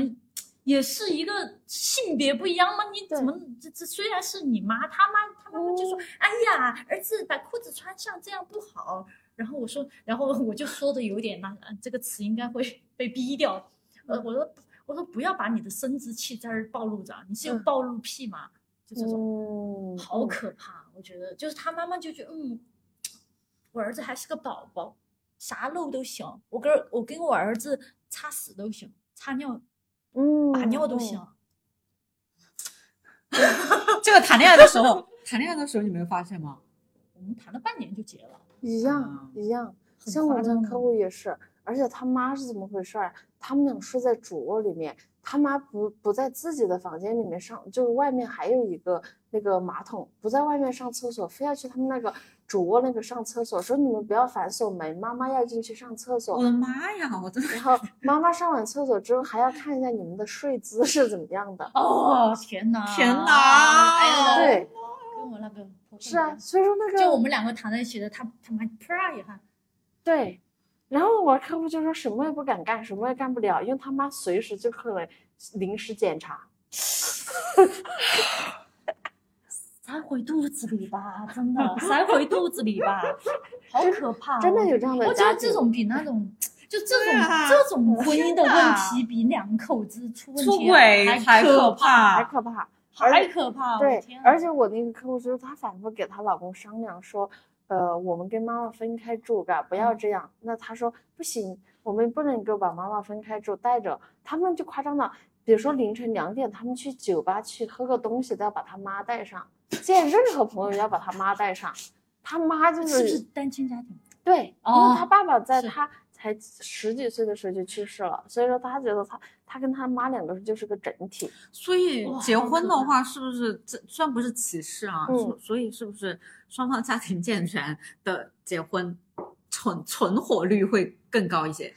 S3: 也是一个性别不一样吗？你怎么这这虽然是你妈，他妈他妈妈就说：“
S1: 嗯
S3: 哎呀，儿子把裤子穿上，这样不好。”然后我说，然后我就说的有点那、呃这个词应该会被逼掉。呃，我说我说不要把你的生殖器在这儿暴露着，你是有
S1: 嗯
S3: 暴露癖吗？就这种，
S1: 嗯，
S3: 好可怕。我觉得就是他妈妈就觉得，嗯，我儿子还是个宝宝，啥漏都行，我跟我跟我儿子擦屎都行，擦尿
S1: 嗯，
S3: 把尿都
S1: 嗯
S3: 行。
S4: 这个谈恋爱的时候，谈恋爱的时候你没有发现吗？
S3: 我们谈了半年就结了，
S1: 一样一样，像我
S3: 的
S1: 那客户也是，而且他妈是怎么回事儿？他们俩睡在主卧里面，他妈不不在自己的房间里面上，就是外面还有一个那个马桶，不在外面上厕所，非要去他们那个主卧那个上厕所，说你们不要反锁门，妈妈要进去上厕所
S4: 我。的妈呀！我真的
S1: 然后妈妈上完厕所之后，还要看一下你们的睡姿是怎么样的。
S3: 哦，天哪，
S4: 天哪
S3: 哎呀，
S1: 对，
S3: 跟我那个
S1: 是啊，所以说那个
S3: 就我们两个躺在一起的，他他妈啪一下，
S1: 对，然后我客户就说什么也不敢干，什么也干不了，因为他妈随时就可能临时检查。
S3: 塞回肚子里吧，真的塞回肚子里吧，好可怕、哦！
S1: 真的有这样的
S3: 我觉得这种比那种，就这种、
S4: 啊
S3: 这种婚姻的问题，比两口子出问题
S4: 出轨
S3: 还
S4: 还可
S3: 怕，
S1: 还可怕。
S3: 还可怕！
S1: 对而且我那个客户就是她反复给她老公商量说，呃，我们跟妈妈分开住，嘎，不要这样。那他说不行，我们不能够把妈妈分开住，带着。他们就夸张了，比如说凌晨两点，他们去酒吧去喝个东西，都要把他妈带上。见任何朋友要把他妈带上，他妈就是
S3: 单亲家庭？
S1: 对，因为
S3: 哦
S1: 他爸爸在他才十几岁的时候就去世了，所以说他觉得他他跟他妈两个人就是个整体。
S4: 所以结婚的话，是不是这虽然不是歧视啊，
S1: 嗯
S4: 所所以是不是双方家庭健全的结婚存存活率会更高一些？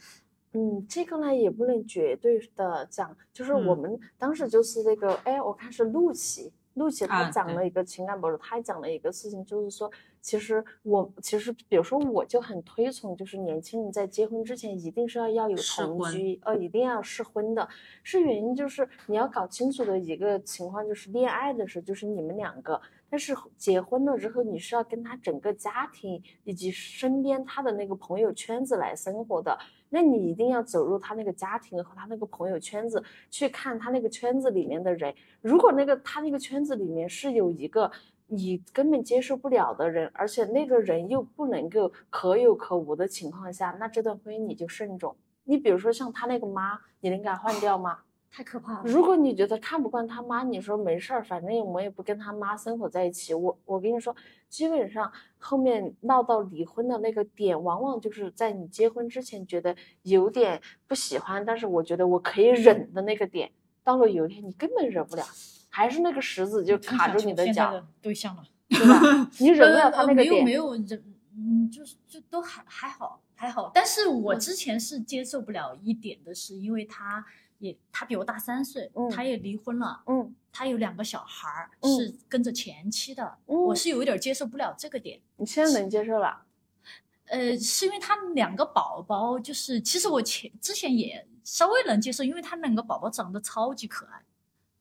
S1: 嗯，这个呢也不能绝对的讲，就是我
S4: 嗯
S1: 们当时就是那个，哎，我看是陆琪，陆琪他讲了一个情感博主，他讲了一个事情，就是说，其实我其实比如说我就很推崇，就是年轻人在结婚之前一定是要要有同居，呃，一定要试婚的，是原因就是你要搞清楚的一个情况就是恋爱的时候就是你们两个，但是结婚了之后你是要跟他整个家庭以及身边他的那个朋友圈子来生活的。那你一定要走入他那个家庭和他那个朋友圈子，去看他那个圈子里面的人。如果那个他那个圈子里面是有一个你根本接受不了的人，而且那个人又不能够可有可无的情况下，那这段婚姻你就慎重。你比如说像他那个妈，你能给他换掉吗？
S3: 太可怕了！
S1: 如果你觉得看不惯他妈，你说没事儿，反正我也不跟他妈生活在一起。我我跟你说，基本上后面闹到离婚的那个点，往往就是在你结婚之前觉得有点不喜欢，但是我觉得我可以忍的那个点，到了有一天你根本忍不了，还是那个石子就卡住你的脚，
S3: 的对象了。
S1: 对吧？你忍不了他
S3: 呃
S1: 那个点。
S3: 没有没有忍，嗯，就是就都还还好还好。但是我之前是接受不了一点的是，因为他也他比我大三岁，
S1: 嗯
S3: 他也离婚了，
S1: 嗯
S3: 他有两个小孩儿，
S1: 嗯
S3: 是跟着前妻的，
S1: 嗯
S3: 我是有一点接受不了这个点。
S1: 你现在能接受了？
S3: 呃，是因为他们两个宝宝，就是其实我前之前也稍微能接受，因为他们两个宝宝长得超级可爱，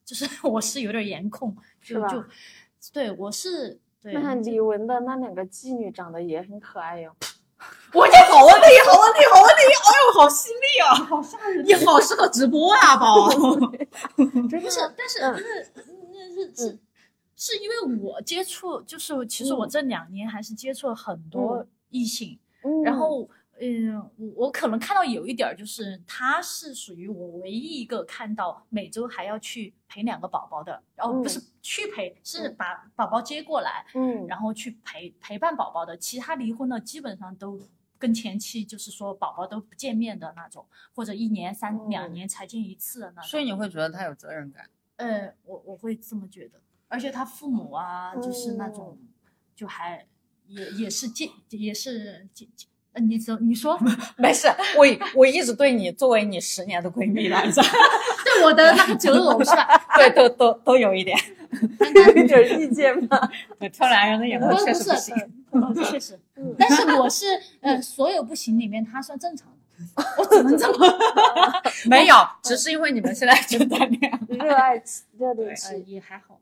S3: 就是 我是有点颜控，就就对我是对
S1: 那李玟的那两个妓女长得也很可爱哟。
S4: 我这 好问题，好问题，好问题！哎呦，好犀利啊！好吓人！你好适合直播啊，宝。
S1: 真
S3: 不是，但是
S1: 嗯
S3: 不是那是是
S1: 嗯
S3: 是因为我接触，就是其实我
S1: 嗯
S3: 这两年还是接触了很多异性，
S1: 嗯
S3: 然后。嗯，我我可能看到有一点儿，就是他是属于我唯一一个看到每周还要去陪两个宝宝的，然后不是去陪，是
S1: 嗯
S3: 把宝宝接过来，
S1: 嗯，
S3: 然后去陪陪伴宝宝的。其他离婚的基本上都跟前妻就是说宝宝都不见面的那种，或者一年三、两
S1: 嗯
S3: 年才见一次的那种。
S4: 所以你会觉得他有责任感？
S3: 呃，我我会这么觉得，而且他父母啊，就是那
S1: 嗯
S3: 种，就还也也是见也是见你说你说，
S4: 没事，我我一直对你作为你十年的闺蜜来着，
S3: 对我的那个折偶是吧？
S4: 对，都都都有一点。
S1: 有点意见吗？
S4: 对，挑男人的眼光
S3: 不不是
S4: 确实不行。，
S3: 嗯确实
S1: 嗯，
S3: 但是我是呃所有不行里面他算正常的，我只能这么，
S4: 没有，只是因为你们现在正在恋爱。
S1: 热爱期热恋
S3: 呃
S1: 期，
S3: 也还好，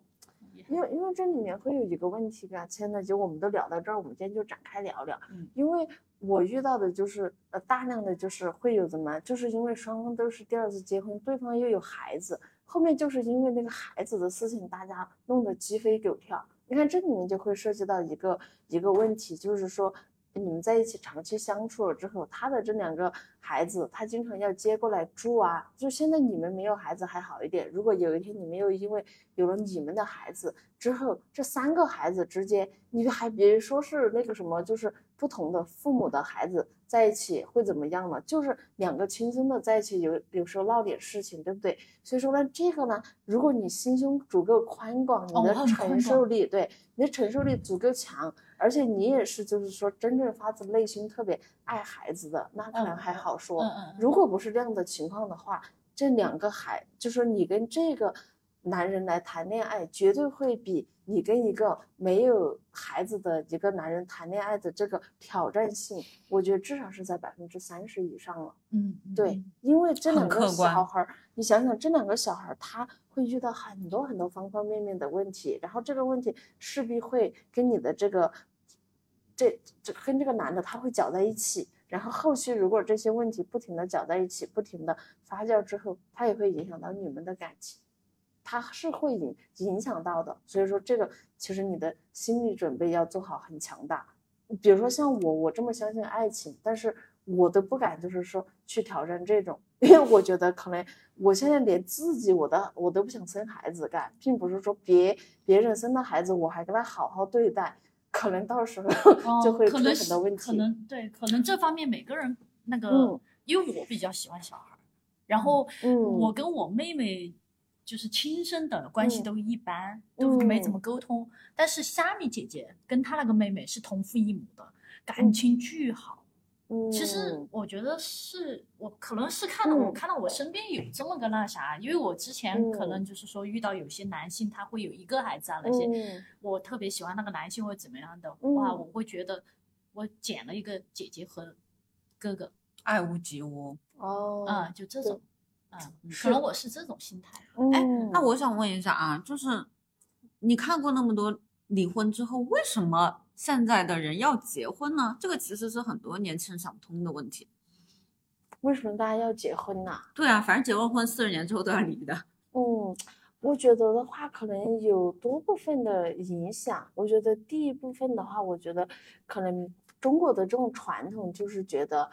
S1: 因为因为这里面会有一个问题啊，亲爱的就我们都聊到这儿，我们今天就展开聊聊。
S4: 嗯
S1: 因为我遇到的就是呃大量的就是会有怎么，就是因为双方都是第二次结婚，对方又有孩子，后面就是因为那个孩子的事情，大家弄得鸡飞狗跳。你看这里面就会涉及到一个一个问题，就是说你们在一起长期相处了之后，他的这两个孩子，他经常要接过来住啊。就现在你们没有孩子还好一点，如果有一天你们又因为有了你们的孩子之后，这三个孩子之间，你还别说是那个什么，就是不同的父母的孩子在一起会怎么样呢？就是两个亲生的在一起有有时候闹点事情，对不对？所以说呢，这个呢，如果你心胸足够宽广，你的承受
S3: 广
S1: 力，对你的承受力足够强，而且你也是就是说真正发自内心特别爱孩子的，那可能还好说。如果不是这样的情况的话，这两个孩，就说你跟这个男人来谈恋爱，绝对会比你跟一个没有孩子的一个男人谈恋爱的这个挑战性，我觉得至少是在百分之三十以上了。
S3: 嗯，嗯
S1: 对
S3: 嗯，
S1: 因为这两个小孩儿，你想想，这两个小孩儿他会遇到很多很多方方面面的问题，然后这个问题势必会跟你的这个，这这跟这个男的他会搅在一起，然后后续如果这些问题不停的搅在一起，不停的发酵之后，它也会影响到你们的感情，它是会影影响到的。所以说这个其实你的心理准备要做好很强大。比如说像我，我这么相信爱情，但是我都不敢就是说去挑战这种，因为我觉得可能我现在连自己我的我都不想生孩子干，并不是说别别人生的孩子我还跟他好好对待，可能到时候 就
S3: 哦
S1: 会出很多问题。
S3: 可能对，可能这方面每个人那个，
S1: 嗯
S3: 因为我比较喜欢小孩，然后
S1: 嗯
S3: 我跟我妹妹就是亲生的关系
S1: 嗯
S3: 都一般，都没怎
S1: 嗯
S3: 么沟通。但是虾米姐姐跟她那个妹妹是同父异母的，感情巨好。
S1: 嗯，
S3: 其实我觉得是我可能是看到我
S1: 嗯。
S3: 看到我身边有这么个那啥，因为我之前可
S1: 嗯。
S3: 能就是说遇到有些男性他会有一个孩子啊那些，
S1: 嗯。
S3: 我特别喜欢那个男性或者怎么样的话，
S1: 嗯。
S3: 我会觉得我捡了一个姐姐和哥哥，
S4: 爱屋及乌。
S1: 哦，
S3: 嗯、就这种，嗯，可能我是这种心态。
S4: 哎
S1: 嗯，
S4: 那我想问一下啊，就是你看过那么多离婚之后，为什么现在的人要结婚呢？这个其实是很多年轻人想不通的问题。
S1: 为什么大家要结婚呢？
S4: 对啊，反正结完婚四十年之后都要离的。
S1: 嗯，我觉得的话，可能有多部分的影响。我觉得第一部分的话，我觉得可能中国的这种传统就是觉得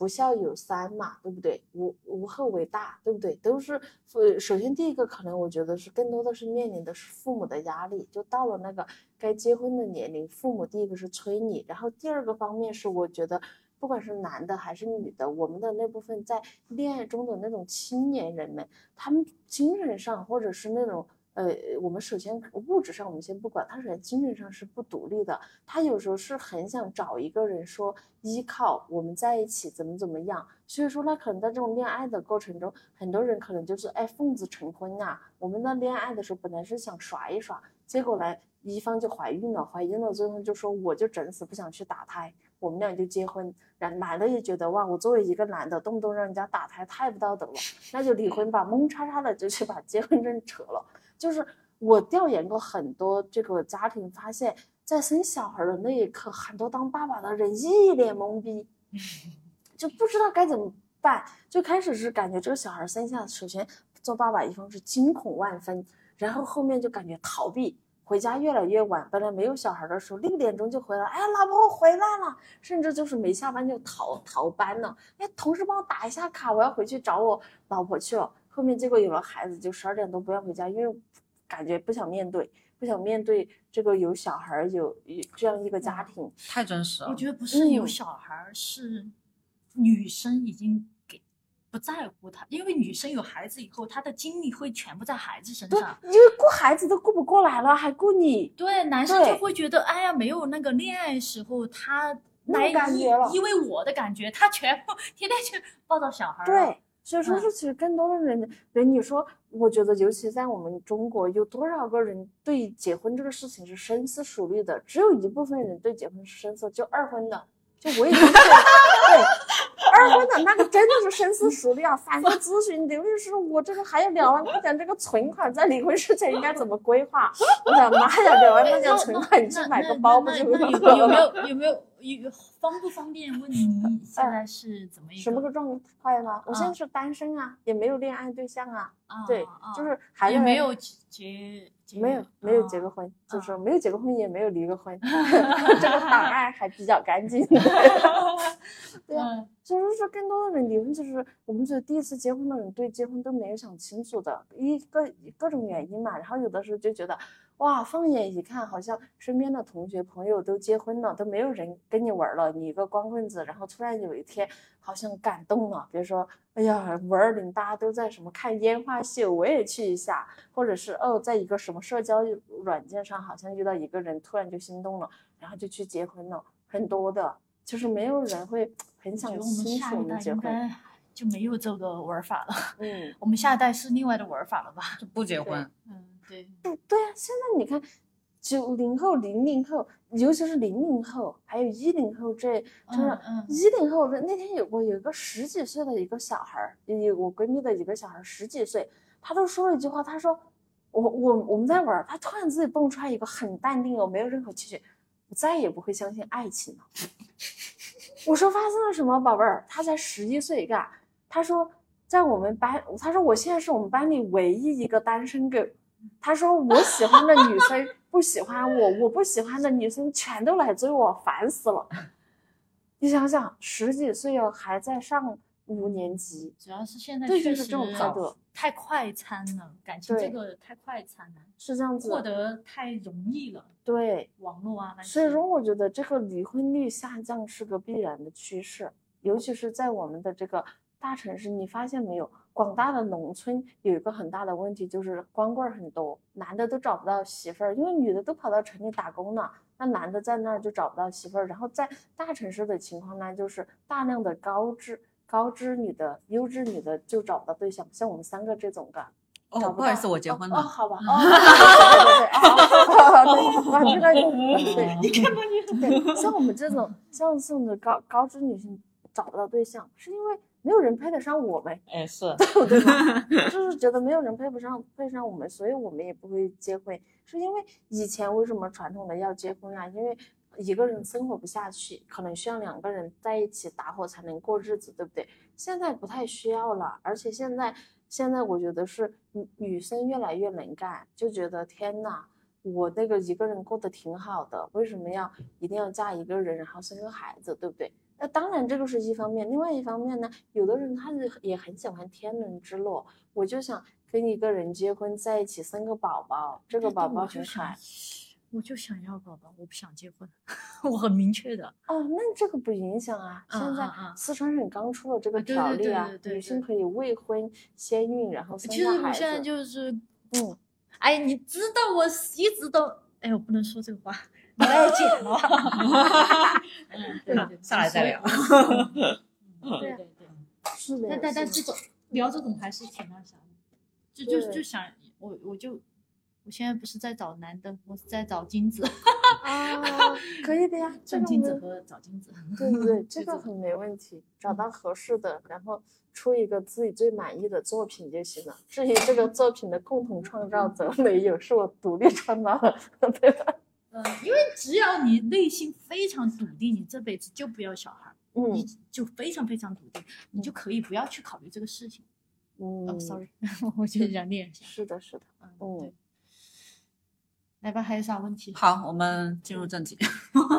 S1: 不孝有三嘛，对不对？无无后为大，对不对？都是呃，首先第一个可能我觉得是更多的是面临的是父母的压力，就到了那个该结婚的年龄，父母第一个是催你，然后第二个方面是我觉得。不管是男的还是女的，我们的那部分在恋爱中的那种青年人们，他们精神上或者是那种呃，我们首先物质上我们先不管，他首先精神上是不独立的，他有时候是很想找一个人说依靠，我们在一起怎么怎么样。所以说呢，可能在这种恋爱的过程中，很多人可能就是哎奉子成婚啊。我们在恋爱的时候本来是想耍一耍，结果来一方就怀孕了，怀孕了最后就说我就整死不想去打胎，我们俩就结婚。然男的也觉得哇，我作为一个男的，动不动让人家打胎太不道德了，那就离婚吧，蒙叉叉的就去把结婚证扯了。就是我调研过很多这个家庭，发现，在生小孩的那一刻，很多当爸爸的人一脸懵逼，就不知道该怎么办。最开始是感觉这个小孩生下，首先做爸爸一方是惊恐万分，然后后面就感觉逃避，回家越来越晚。本来没有小孩的时候，六点钟就回来，哎，老婆我回来了，甚至就是没下班就逃逃班了。哎，同事帮我打一下卡，我要回去找我老婆去了。后面结果有了孩子，就十二点多不要回家，因为感觉不想面对，不想面对这个有小孩有有这样一个家庭。
S4: 太真实了
S3: 我。觉得不是有
S1: 嗯
S3: 小孩儿，是女生已经给不在乎他，因为女生有孩子以后，她的精力会全部在孩子身
S1: 对
S3: 上，。
S1: 因为顾孩子都顾不过来了，还顾你。
S3: 对，男生就会觉得，哎呀，没有那个恋爱时候他来依
S1: 感觉了
S3: 依偎我的感觉，他全部 天天去抱着小孩。
S1: 对，所以说
S3: 嗯
S1: 是其实更多的人人，你说，我觉得尤其在我们中国，有多少个人对结婚这个事情是深思熟虑的？只有一部分人对结婚是深思，就二婚的，就我已经是对二婚的那个真的是深思熟虑啊，反复咨询刘律师，我这个还有两万块钱这个存款，在离婚之前应该怎么规划？我的妈呀，两万块钱存款，你去买个包不就
S3: 有有没？有 有没有有方不方便问你现在是怎么一个
S1: 什么个状态呢？我现在
S3: 啊
S1: 是单身啊，也没有恋爱对象啊。
S3: 啊
S1: 对
S3: 啊，
S1: 就是还
S3: 也没有结结
S1: 没有没有结过
S3: 啊
S1: 婚，就
S3: 啊
S1: 是没有结过婚，也没有离过婚，这个档案还比较干净。对啊，
S3: 嗯
S1: 所以说更多的人离婚，就是我们觉得第一次结婚的人对结婚都没有想清楚的，一个各种原因嘛。然后有的时候就觉得，哇，放眼一看，好像身边的同学朋友都结婚了，都没有人跟你玩了，你一个光棍子。然后突然有一天，好像感动了，比如说，哎呀，五二零大家都在什么看烟花秀，我也去一下，或者是哦，在一个什么社交软件上，好像遇到一个人，突然就心动了，然后就去结婚了，很多的。就是没有人会 很想清楚们结婚，
S3: 就没有这个玩法了。
S1: 嗯，
S3: 我们下一代是另外的玩法了吧？
S4: 就不结婚，
S3: 嗯，对，
S1: 对啊，现在你看，九零后、零零后，尤其是零零后，还有一零后这，就是一零后的那天有过有一个十几岁的一个小孩儿，有我闺蜜的一个小孩儿十几岁，他都说了一句话，他说我我我们在玩儿，他突然自己蹦出来一个很淡定哦，没有任何情绪，我再也不会相信爱情了。我说发生了什么，宝贝儿？他才十一岁，干？他说在我们班，他说我现在是我们班里唯一一个单身狗。他说我喜欢的女生 不喜欢我，我不喜欢的女生全都来追我，烦死了。你想想，十几岁哦，还在上五年级，
S3: 主要是现在
S1: 对，
S3: 确实
S1: 就是这种态度，
S3: 太快餐了，感情这个太快餐了，
S1: 是这样子
S3: 获。得太容易了，
S1: 对，
S3: 网络啊。
S1: 所以说，我觉得这个离婚率下降是个必然的趋势，尤其是在我们的这个大城市，你发现没有？广大的农村有一个很大的问题，就是光棍儿很多，男的都找不到媳妇儿，因为女的都跑到城里打工了，那男的在那儿就找不到媳妇儿。然后在大城市的情况呢，就是大量的高知高知女的、优质女的就找不到对象，像我们三个这种的。
S4: 哦，
S1: 找
S4: 不好意思，我结婚了
S1: 哦，
S4: 了。
S1: 好吧，哦，对对对，哦，对，哇，这个对，
S3: 你看吧你，
S1: 对，像我们这种像这种的高高知女性找不到对象，是因为没有人配得上我们，
S4: 哎，是，
S1: 对吧？就是觉得没有人配不上配上我们，所以我们也不会结婚。是因为以前为什么传统的要结婚啊？因为一个人生活不下去，可能需要两个人在一起打伙才能过日子，对不对？现在不太需要了，而且现在现在我觉得是女女生越来越能干，就觉得天呐，我那个一个人过得挺好的，为什么要一定要嫁一个人，然后生个孩子，对不对？那当然这个是一方面，另外一方面呢，有的人他是也很喜欢天伦之乐，我就想跟一个人结婚在一起生个宝宝，这个宝宝很可爱。，
S3: 我就想要宝宝，我不想结婚，我很明确的。
S1: 哦，那这个不影响啊。
S3: 嗯
S1: 现在四川省刚出了这个条例啊女性可以未婚先孕，然后生
S3: 其实我现在
S1: 子。
S3: 就是，
S1: 嗯，
S3: 哎，你知道我一直都，哎，我不能说这个话，你来剪 了。嗯，对对，
S4: 下来再聊
S3: 对对对。
S1: 是的。
S3: 但但但这种聊这种还是挺那啥的，就就
S1: 对
S3: 就想我我就我现在不是在找男的，我是在找金子，
S1: 啊，可以的呀，这
S3: 挣
S1: 个没
S3: 金子和找金子。
S1: 对对对，这个很没问题，找到合适的，然后出一个自己最满意的作品就行了。至于这个作品的共同创造者没有，是我独立创造的，对吧？
S3: 呃，因为只要你内心非常笃定，你这辈子就不要小孩，嗯你
S1: 嗯
S3: 就非常非常笃定，你就可以不要去考虑这个事情。
S1: 嗯
S3: 哦，sorry，我就想念一下。
S1: 是的，是的，
S3: 嗯，
S1: 嗯
S3: 对。来吧，还有啥问题？
S4: 好，我们进入正题。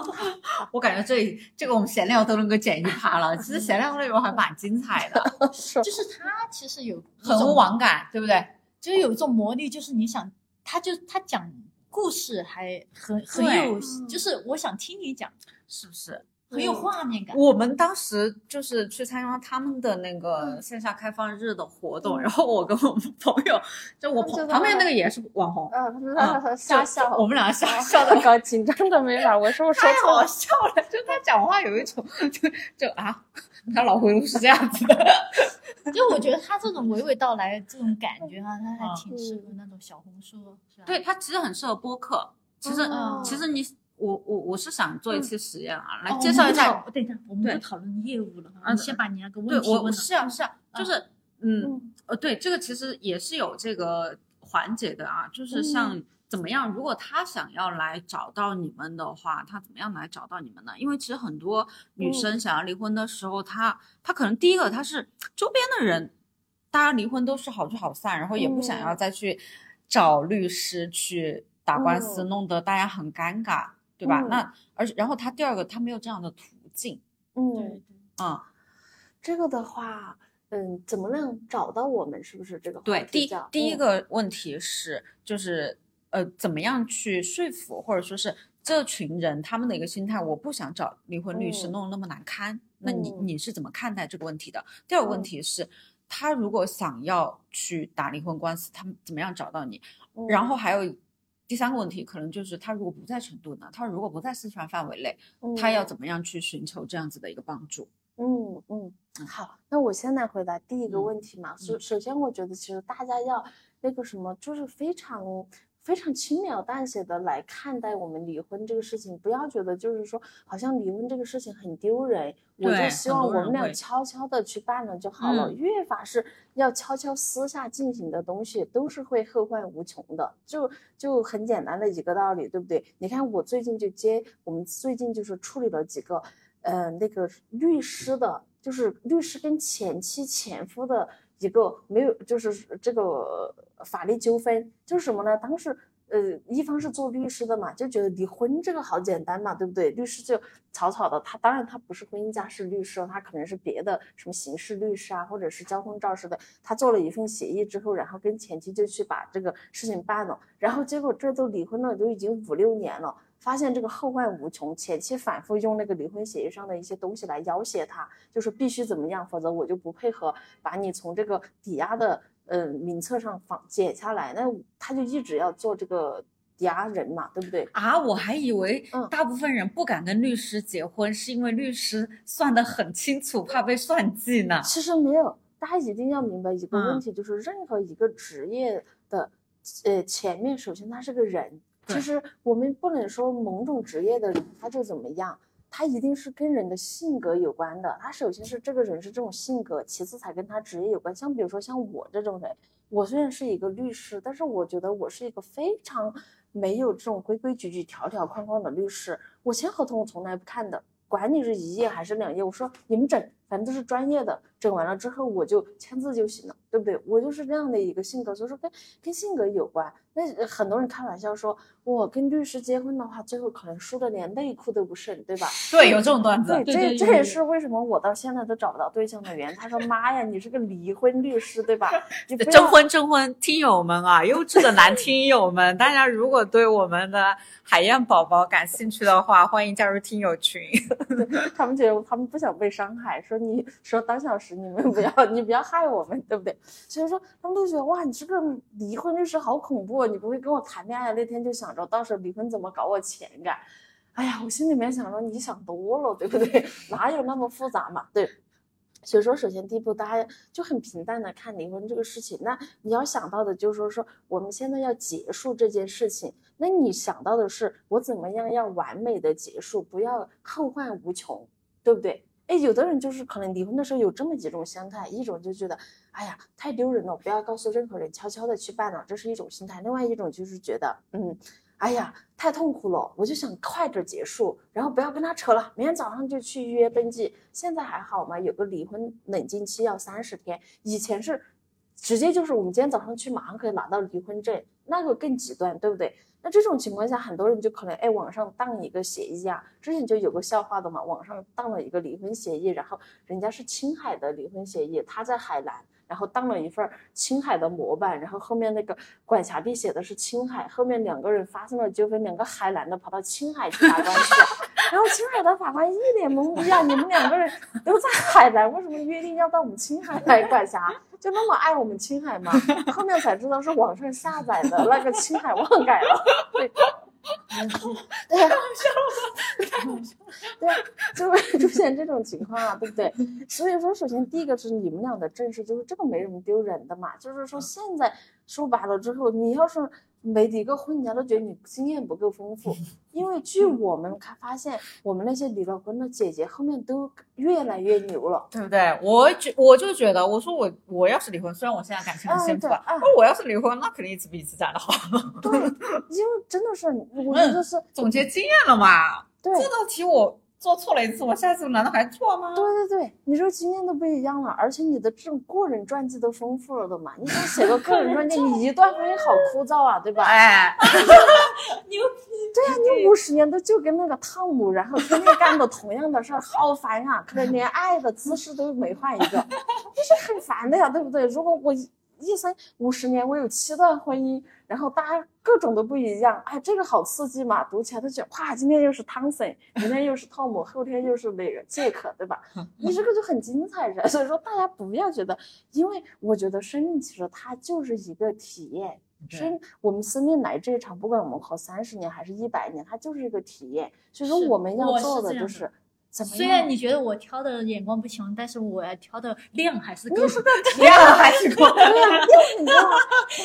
S4: 我感觉这里这个我们闲聊都能够剪一趴了，其实闲聊内容还蛮精彩的，
S3: 就是他其实有
S4: 很
S3: 种
S4: 网感，对不对？
S3: 就是有一种魔力，就是你想，他就他讲故事还很很有，就是我想听你讲，
S4: 是不是？
S3: 很有画面感。
S4: 我们当时就是去参加他们的那个线下开放日的活动，然后我跟我们朋友，就我旁边那个也是网红，
S1: 嗯，他们
S4: 嗯
S1: 在瞎笑，
S4: 我们俩 笑
S1: 笑
S4: 笑的
S1: 紧张的没法，我说我说
S4: 太好
S1: 错了，
S4: 笑了，就他讲话有一种就就啊，他脑回路是这样子的，
S3: 就我觉得他这种娓娓道来这种感觉哈，他还
S4: 嗯
S3: 挺适合那种小红书，是吧？
S4: 对他其实很适合播客。其实、
S3: 嗯
S4: 其实你我我我是想做一期实验啊，来
S3: 哦
S4: 介绍一下。
S3: 我等一下，我们
S4: 对
S3: 不讨论业务了哈，
S4: 啊
S3: 你先把你那个
S4: 对我
S3: 问题问了。
S4: 是啊是啊，就是嗯
S1: 嗯
S4: 呃对，这个其实也是有这个环节的啊，就是像怎么样，如果他想要来找到你们的话，他怎么样来找到你们呢？因为其实很多女生想要离婚的时候，她她可能第一个她是周边的人，大家离婚都是好聚好散，然后也不想要再去找律师去打官司，
S1: 嗯
S4: 弄得大家很尴尬，对吧？
S1: 嗯
S4: 那而且然后他第二个他没有这样的途径，
S1: 嗯
S3: 对，
S4: 嗯。
S1: 这个的话，嗯，怎么能找到我们？是不是这个
S4: 对，第第一
S1: 嗯
S4: 个问题是，就是呃，怎么样去说服，或者说是这群人他们的一个心态，我不想找离婚律师
S1: 嗯
S4: 弄得那么难堪，那你
S1: 嗯
S4: 你是怎么看待这个问题的？第二个问
S1: 嗯
S4: 题是，他如果想要去打离婚官司，他们怎么样找到你？
S1: 嗯
S4: 然后还有第三个问题，可能就是他如果不在成都呢，他如果不在四川范围内，他要怎么样去寻求这样子的一个帮助？
S1: 嗯嗯，
S4: 嗯
S1: 好，那我先来回答第一个
S4: 嗯
S1: 问题嘛。首、
S4: 嗯
S1: 首先，我觉得其实大家要那个什么，就是非常非常轻描淡写的来看待我们离婚这个事情，不要觉得就是说好像离婚这个事情很丢人，我就希望我们俩悄悄的去办了就好了。
S4: 嗯
S1: 越法是要悄悄私下进行的东西，都是会后患无穷的。就就很简单的一个道理，对不对？你看我最近就接，我们最近就是处理了几个。呃，那个律师的，就是律师跟前妻、前夫的一个没有，就是这个法律纠纷，就是什么呢？当时呃，一方是做律师的嘛，就觉得离婚这个好简单嘛，对不对？律师就草草的，他当然他不是婚姻家事律师，他可能是别的什么刑事律师啊，或者是交通肇事的。他做了一份协议之后，然后跟前妻就去把这个事情办了，然后结果这都离婚了，都已经五六年了。发现这个后患无穷，前期反复用那个离婚协议上的一些东西来要挟他，就是必须怎么样，否则我就不配合把你从这个抵押的呃名册上放解下来。那他就一直要做这个抵押人嘛，对不对？
S4: 啊，我还以为
S1: 嗯
S4: 大部分人不敢跟律师结婚，是因为律师算得很清楚，怕被算计呢。
S1: 其实没有，大家一定要明白一个问
S4: 嗯
S1: 题，就是任何一个职业的呃前面，首先他是个人。
S4: 对
S1: 其实我们不能说某种职业的人他就怎么样，他一定是跟人的性格有关的。他首先是这个人是这种性格，其次才跟他职业有关。像比如说像我这种人，我虽然是一个律师，但是我觉得我是一个非常没有这种规规矩矩、条条框框的律师。我签合同我从来不看的，管你是一页还是两页，我说你们整，反正都是专业的，整完了之后我就签字就行了，对不对？我就是这样的一个性格，所以说跟跟性格有关。那呃很多人开玩笑说，我跟律师结婚的话，最后可能输的连内裤都不剩，对吧？
S4: 对，有这种段子。
S1: 对，
S3: 对
S1: 这这也是为什么我到现在都找不到对象的原因。他说：“妈呀，你是个离婚律师，对吧？你
S4: 征婚征婚，听友们啊，优质的男听友们，大家如果对我们的海燕宝宝感兴趣的话，欢迎加入听友群。
S1: 他们觉得他们不想被伤害，说你说当小时你们不要 你不要害我们，对不对？所以说他们都觉得哇，你这个离婚律师好恐怖，你不会跟我谈恋爱那天就想着到时候离婚怎么搞我钱干？哎呀，我心里面想说你想多了，对不对？哪有那么复杂嘛？对。所以说，首先第一步，大家就很平淡的看离婚这个事情。那你要想到的就是说，说我们现在要结束这件事情。那你想到的是，我怎么样要完美的结束，不要后患无穷，对不对？哎，有的人就是可能离婚的时候有这么几种心态，一种就觉得，哎呀，太丢人了，不要告诉任何人，悄悄的去办了，这是一种心态；另外一种就是觉得，嗯，哎呀，太痛苦了，我就想快点结束，然后不要跟他扯了，明天早上就去预约登记。现在还好吗？有个离婚冷静期要三十天，以前是直接就是我们今天早上去，马上可以拿到离婚证，那个更极端，对不对？那这种情况下，很多人就可能哎，网上当一个协议啊，之前就有个笑话的嘛，网上当了一个离婚协议，然后人家是青海的离婚协议，他在海南。然后当了一份青海的模板，然后后面那个管辖地写的是青海，后面两个人发生了纠纷，两个海南的跑到青海去打官司，然后青海的法官一脸懵逼啊，你们两个人都在海南，为什么约定要到我们青海来管辖？就那么爱我们青海吗？后面才知道是网上下载的那个青海忘改了，对。对呀，对呀，就会出现这种情况啊，对不对？所以说，首先第一个是你们俩的正事，就是这个没什么丢人的嘛。就是说，现在说白了之后，你要是。没离过婚，人家都觉得你经验不够丰富。因为据我们看发现，我们那些离了婚的姐姐后面都越来越牛了，
S4: 对不对？我觉我就觉得，我说我我要是离婚，虽然我现在感情很幸福，那我要是离婚，那肯定一次比一次嫁的好。
S1: 对，因为真的是，我觉得是
S4: 总结经验了嘛。
S1: 对，
S4: 这道题我。做错了一次，我下次难道还错吗？
S1: 对对对，你这个经验都不一样了，而且你的这种个人传记都丰富了的嘛。你想写个个人传记，你一段婚姻好枯燥啊，对吧？
S4: 哎，
S3: 牛逼！
S1: 对呀，你五十年都就跟那个汤姆，然后天天干的同样的事儿，好烦啊！可能连爱的姿势都没换一个，这是很烦的呀，对不对？如果我。一生五十年，我有七段婚姻，然后大家各种都不一样，哎，这个好刺激嘛！读起来都觉得哇，今天又是汤森，明天又是汤姆，后天又是那个杰克，对吧？你这个就很精彩噻。所以说，大家不要觉得，因为我觉得生命其实它就是一个体验，生我们生命来这一场，不管我们活三十年还是一百年，它就是一个体验。所以说，我们要做的就是。
S3: 虽然你觉得我挑的眼光不行，但是我挑的量还是够。
S4: 量还是够。
S1: 对呀，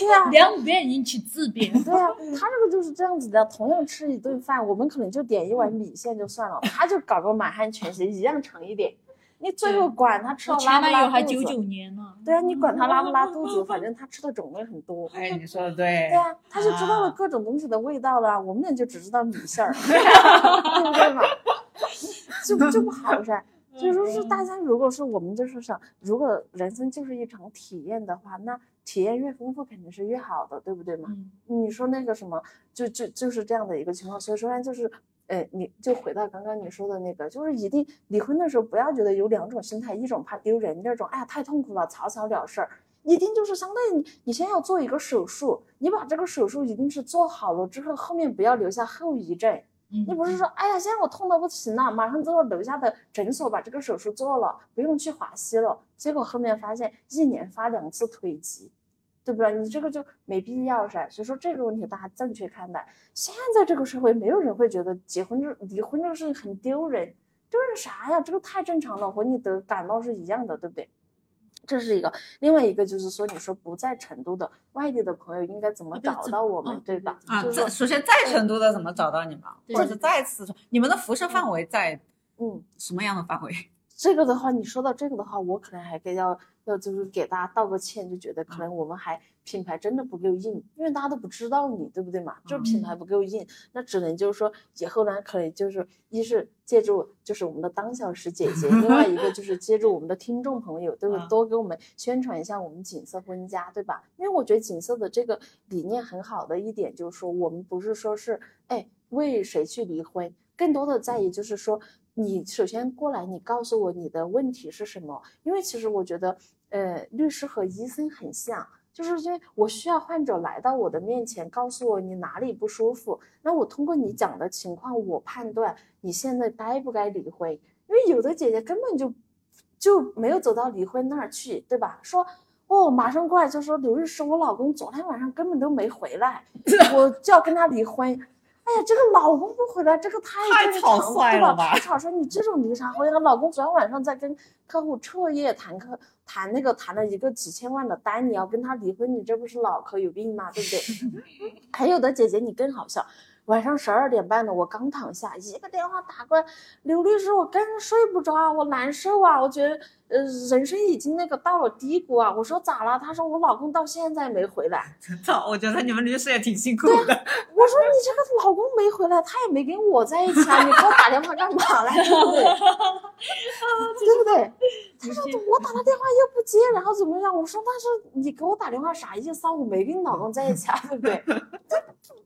S1: 对呀，
S3: 量不变引起质变。
S1: 对啊，他这个就是这样子的。同样吃一顿饭，我们可能就点一碗米线就算了，他就搞个满汉全席，一样长一点。你最后管他吃拉不拉肚子？前男
S3: 友还九九年呢。
S1: 对啊，你管他拉不拉肚子，反正 他吃的种类很多。
S4: 哎，你说的对。
S1: 对啊，他就知道了各种东西的味道了。我们俩就只知道米线儿，对不对嘛？就就不好 噻，所以说是大家如果是我们就是想，如果人生就是一场体验的话，那体验越丰富肯定是越好的，对不对嘛？你说那个什么，就就就是这样的一个情况。所以说呢，就是，呃，你就回到刚刚你说的那个，就是一定离婚的时候不要觉得有两种心态，一种怕丢人，第二种哎呀太痛苦了，草草了事儿。一定就是相当于你你先要做一个手术，你把这个手术一定是做好了之后，后面不要留下后遗症。你不是说，哎呀，现在我痛的不行了，马上就到楼下的诊所把这个手术做了，不用去华西了。结果后面发现一年发两次腿疾，对不对？你这个就没必要噻。所以说这个问题大家正确看待。现在这个社会，没有人会觉得结婚这离婚这个事情很丢人，丢人啥呀？这个太正常了，和你得感冒是一样的，对不对？这是一个，另外一个就是说，你说不在成都的外地的朋友应该怎么找到我们，对吧？
S4: 啊，这首先在成都的怎么找到你们，或者是再次说，你们的辐射范围在
S1: 嗯
S4: 什么样的范围？
S1: 这个的话，你说到这个的话，我可能还给要要就是给大家道个歉，就觉得可能我们还。品牌真的不够硬，因为大家都不知道你，对不对嘛？就是品牌不够硬，那只能就是说以后呢，可能就是一是借助就是我们的当小时姐姐，另外一个就是借助我们的听众朋友，对不对？多给我们宣传一下我们锦瑟婚家，对吧？因为我觉得锦瑟的这个理念很好的一点就是说，我们不是说是哎为谁去离婚，更多的在于就是说，你首先过来，你告诉我你的问题是什么？因为其实我觉得，呃，律师和医生很像。就是因为我需要患者来到我的面前，告诉我你哪里不舒服，那我通过你讲的情况，我判断你现在该不该离婚。因为有的姐姐根本就就没有走到离婚那儿去，对吧？说哦，马上过来就说刘律师，我老公昨天晚上根本都没回来，我就要跟他离婚。哎呀，这个老公不回来，这个太
S4: 太草率了吧？
S1: 太草率！你这种离啥婚？呀老公昨天晚上在跟客户彻夜谈客，谈那个谈了一个几千万的单，你要跟他离婚，你这不是脑壳有病吗？对不对？还有的姐姐你更好笑，晚上十二点半了，我刚躺下，一个电话打过来，刘律师，我根本睡不着啊，我难受啊，我觉得呃人生已经那个到了低谷啊。我说咋了？他说我老公到现在没回来。
S4: 操，我觉得你们律师也挺辛苦的。
S1: 我说你这个老公没回来，他也没跟我在一起啊，你给我打电话干嘛来？对不对？对不对？他说我打他电话又不接，然后怎么样？我说但是你给我打电话啥意思啊？我没跟你老公在一起啊，对不对？他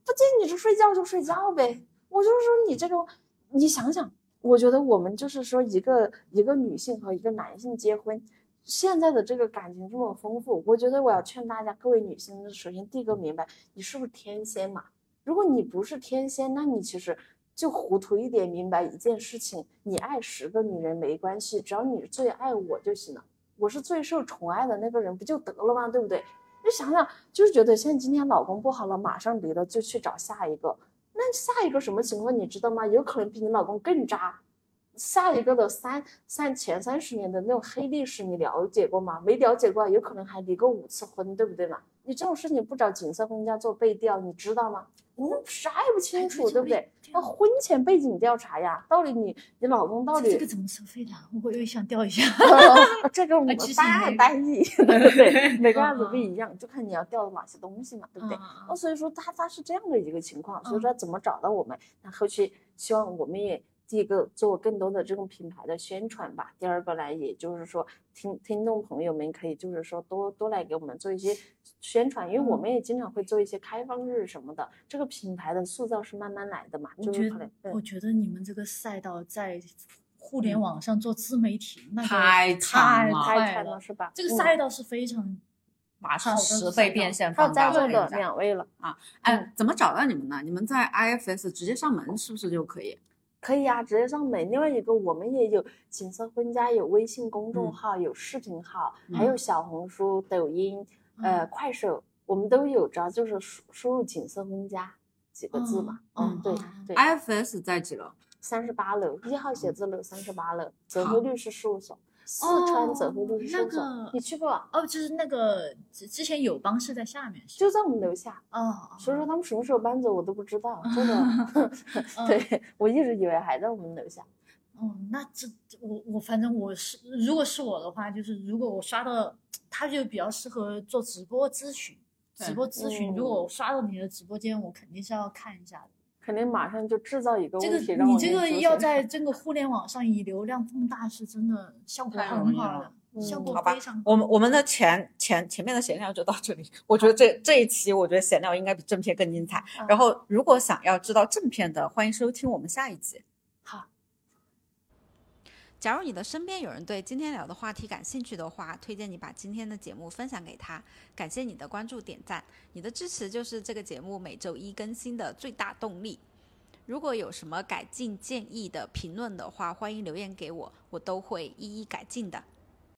S1: 不接你就睡觉就睡觉呗。我就是说你这种，你想想，我觉得我们就是说一个一个女性和一个男性结婚，现在的这个感情这么丰富，我觉得我要劝大家，各位女性，首先第一个明白，你是不是天仙嘛？如果你不是天仙，那你其实就糊涂一点，明白一件事情，你爱十个女人没关系，只要你最爱我就行了，我是最受宠爱的那个人，不就得了吗？对不对？你想想，就是觉得现在今天老公不好了，马上离了就去找下一个，那下一个什么情况你知道吗？有可能比你老公更渣。下一个的三三前三十年的那种黑历史，你了解过吗？没了解过，有可能还离过五次婚，对不对嘛？你这种事情不找景色婚姻家做背调，你知道吗？嗯，啥也不清楚，对不对？那婚前背景调查呀，到底你你老公到底
S3: 这个怎么收费的？我又想调一下。
S1: 这个我们
S3: 其实
S1: 单案
S3: 没
S1: 单议，对？每个案子
S3: 嗯
S1: 不一样，就看你要调哪些东西嘛，对不对？
S3: 嗯
S1: 那所以说他他是这样的一个情况，所以说怎么找到我们？那后期希望我们也第一个做更多的这种品牌的宣传吧，第二个呢，也就是说听听众朋友们可以就是说多多来给我们做一些宣传，因为我
S3: 嗯
S1: 们也经常会做一些开放日什么的，这个品牌的塑造是慢慢来的嘛，
S3: 我觉
S1: 就是可能
S3: 得，
S1: 嗯
S3: 我觉得你们这个赛道在互联网上做自媒体，那个
S4: 太
S3: 太
S1: 太
S3: 快了。
S1: 是吧？
S3: 这个
S1: 嗯
S3: 赛道是非常
S4: 马上十倍变现放大
S1: 在座的
S4: 了
S1: 两位了啊。
S4: 哎，怎么找到你们呢？你们在 IFS 直接上门是不是就可以？
S1: 可以啊，直接上门。另外一个，我们也有景色婚家，有微信公众
S4: 嗯
S1: 号，有视频号，还有小红书、抖音、呃
S3: 嗯
S1: 快手，我们都有。只要就是输输入“景色婚家”几个字嘛。
S3: 嗯
S1: 嗯，对
S3: 嗯
S1: 对。
S4: IFS 在几楼？
S1: 三十八楼一号写字楼，三十八楼泽辉律师事务所，四川泽辉律师事务所。
S3: 那个
S1: 你去过啊？
S3: 哦，就是那个之之前友邦是在下面，
S1: 就在我们楼下。
S3: 哦，
S1: 所以说他们什么时候搬走我都不知道，这个
S3: 嗯
S1: 对我一直以为还在我们楼下。
S3: 哦，那这我我反正我是，如果是我的话，就是如果我刷到，他就比较适合做直播咨询。直播咨询，如
S1: 嗯
S3: 果我刷到你的直播间，我肯定是要看一下的。
S1: 肯定马上就制造一个
S3: 这个
S1: 问题，
S3: 你这个要在这个互联网上以流量放大，是真的效果很好的，
S1: 嗯
S3: 效果非常好。
S2: 我们我们的前前前面的闲聊就到这里，我觉得这这一期我觉得闲聊应该比正片更精彩。
S1: 嗯
S2: 然后如果想要知道正片的，欢迎收听我们下一集。假如你的身边有人对今天聊的话题感兴趣的话，推荐你把今天的节目分享给他。感谢你的关注点赞，你的支持就是这个节目每周一更新的最大动力。如果有什么改进建议的评论的话，欢迎留言给我，我都会一一改进的。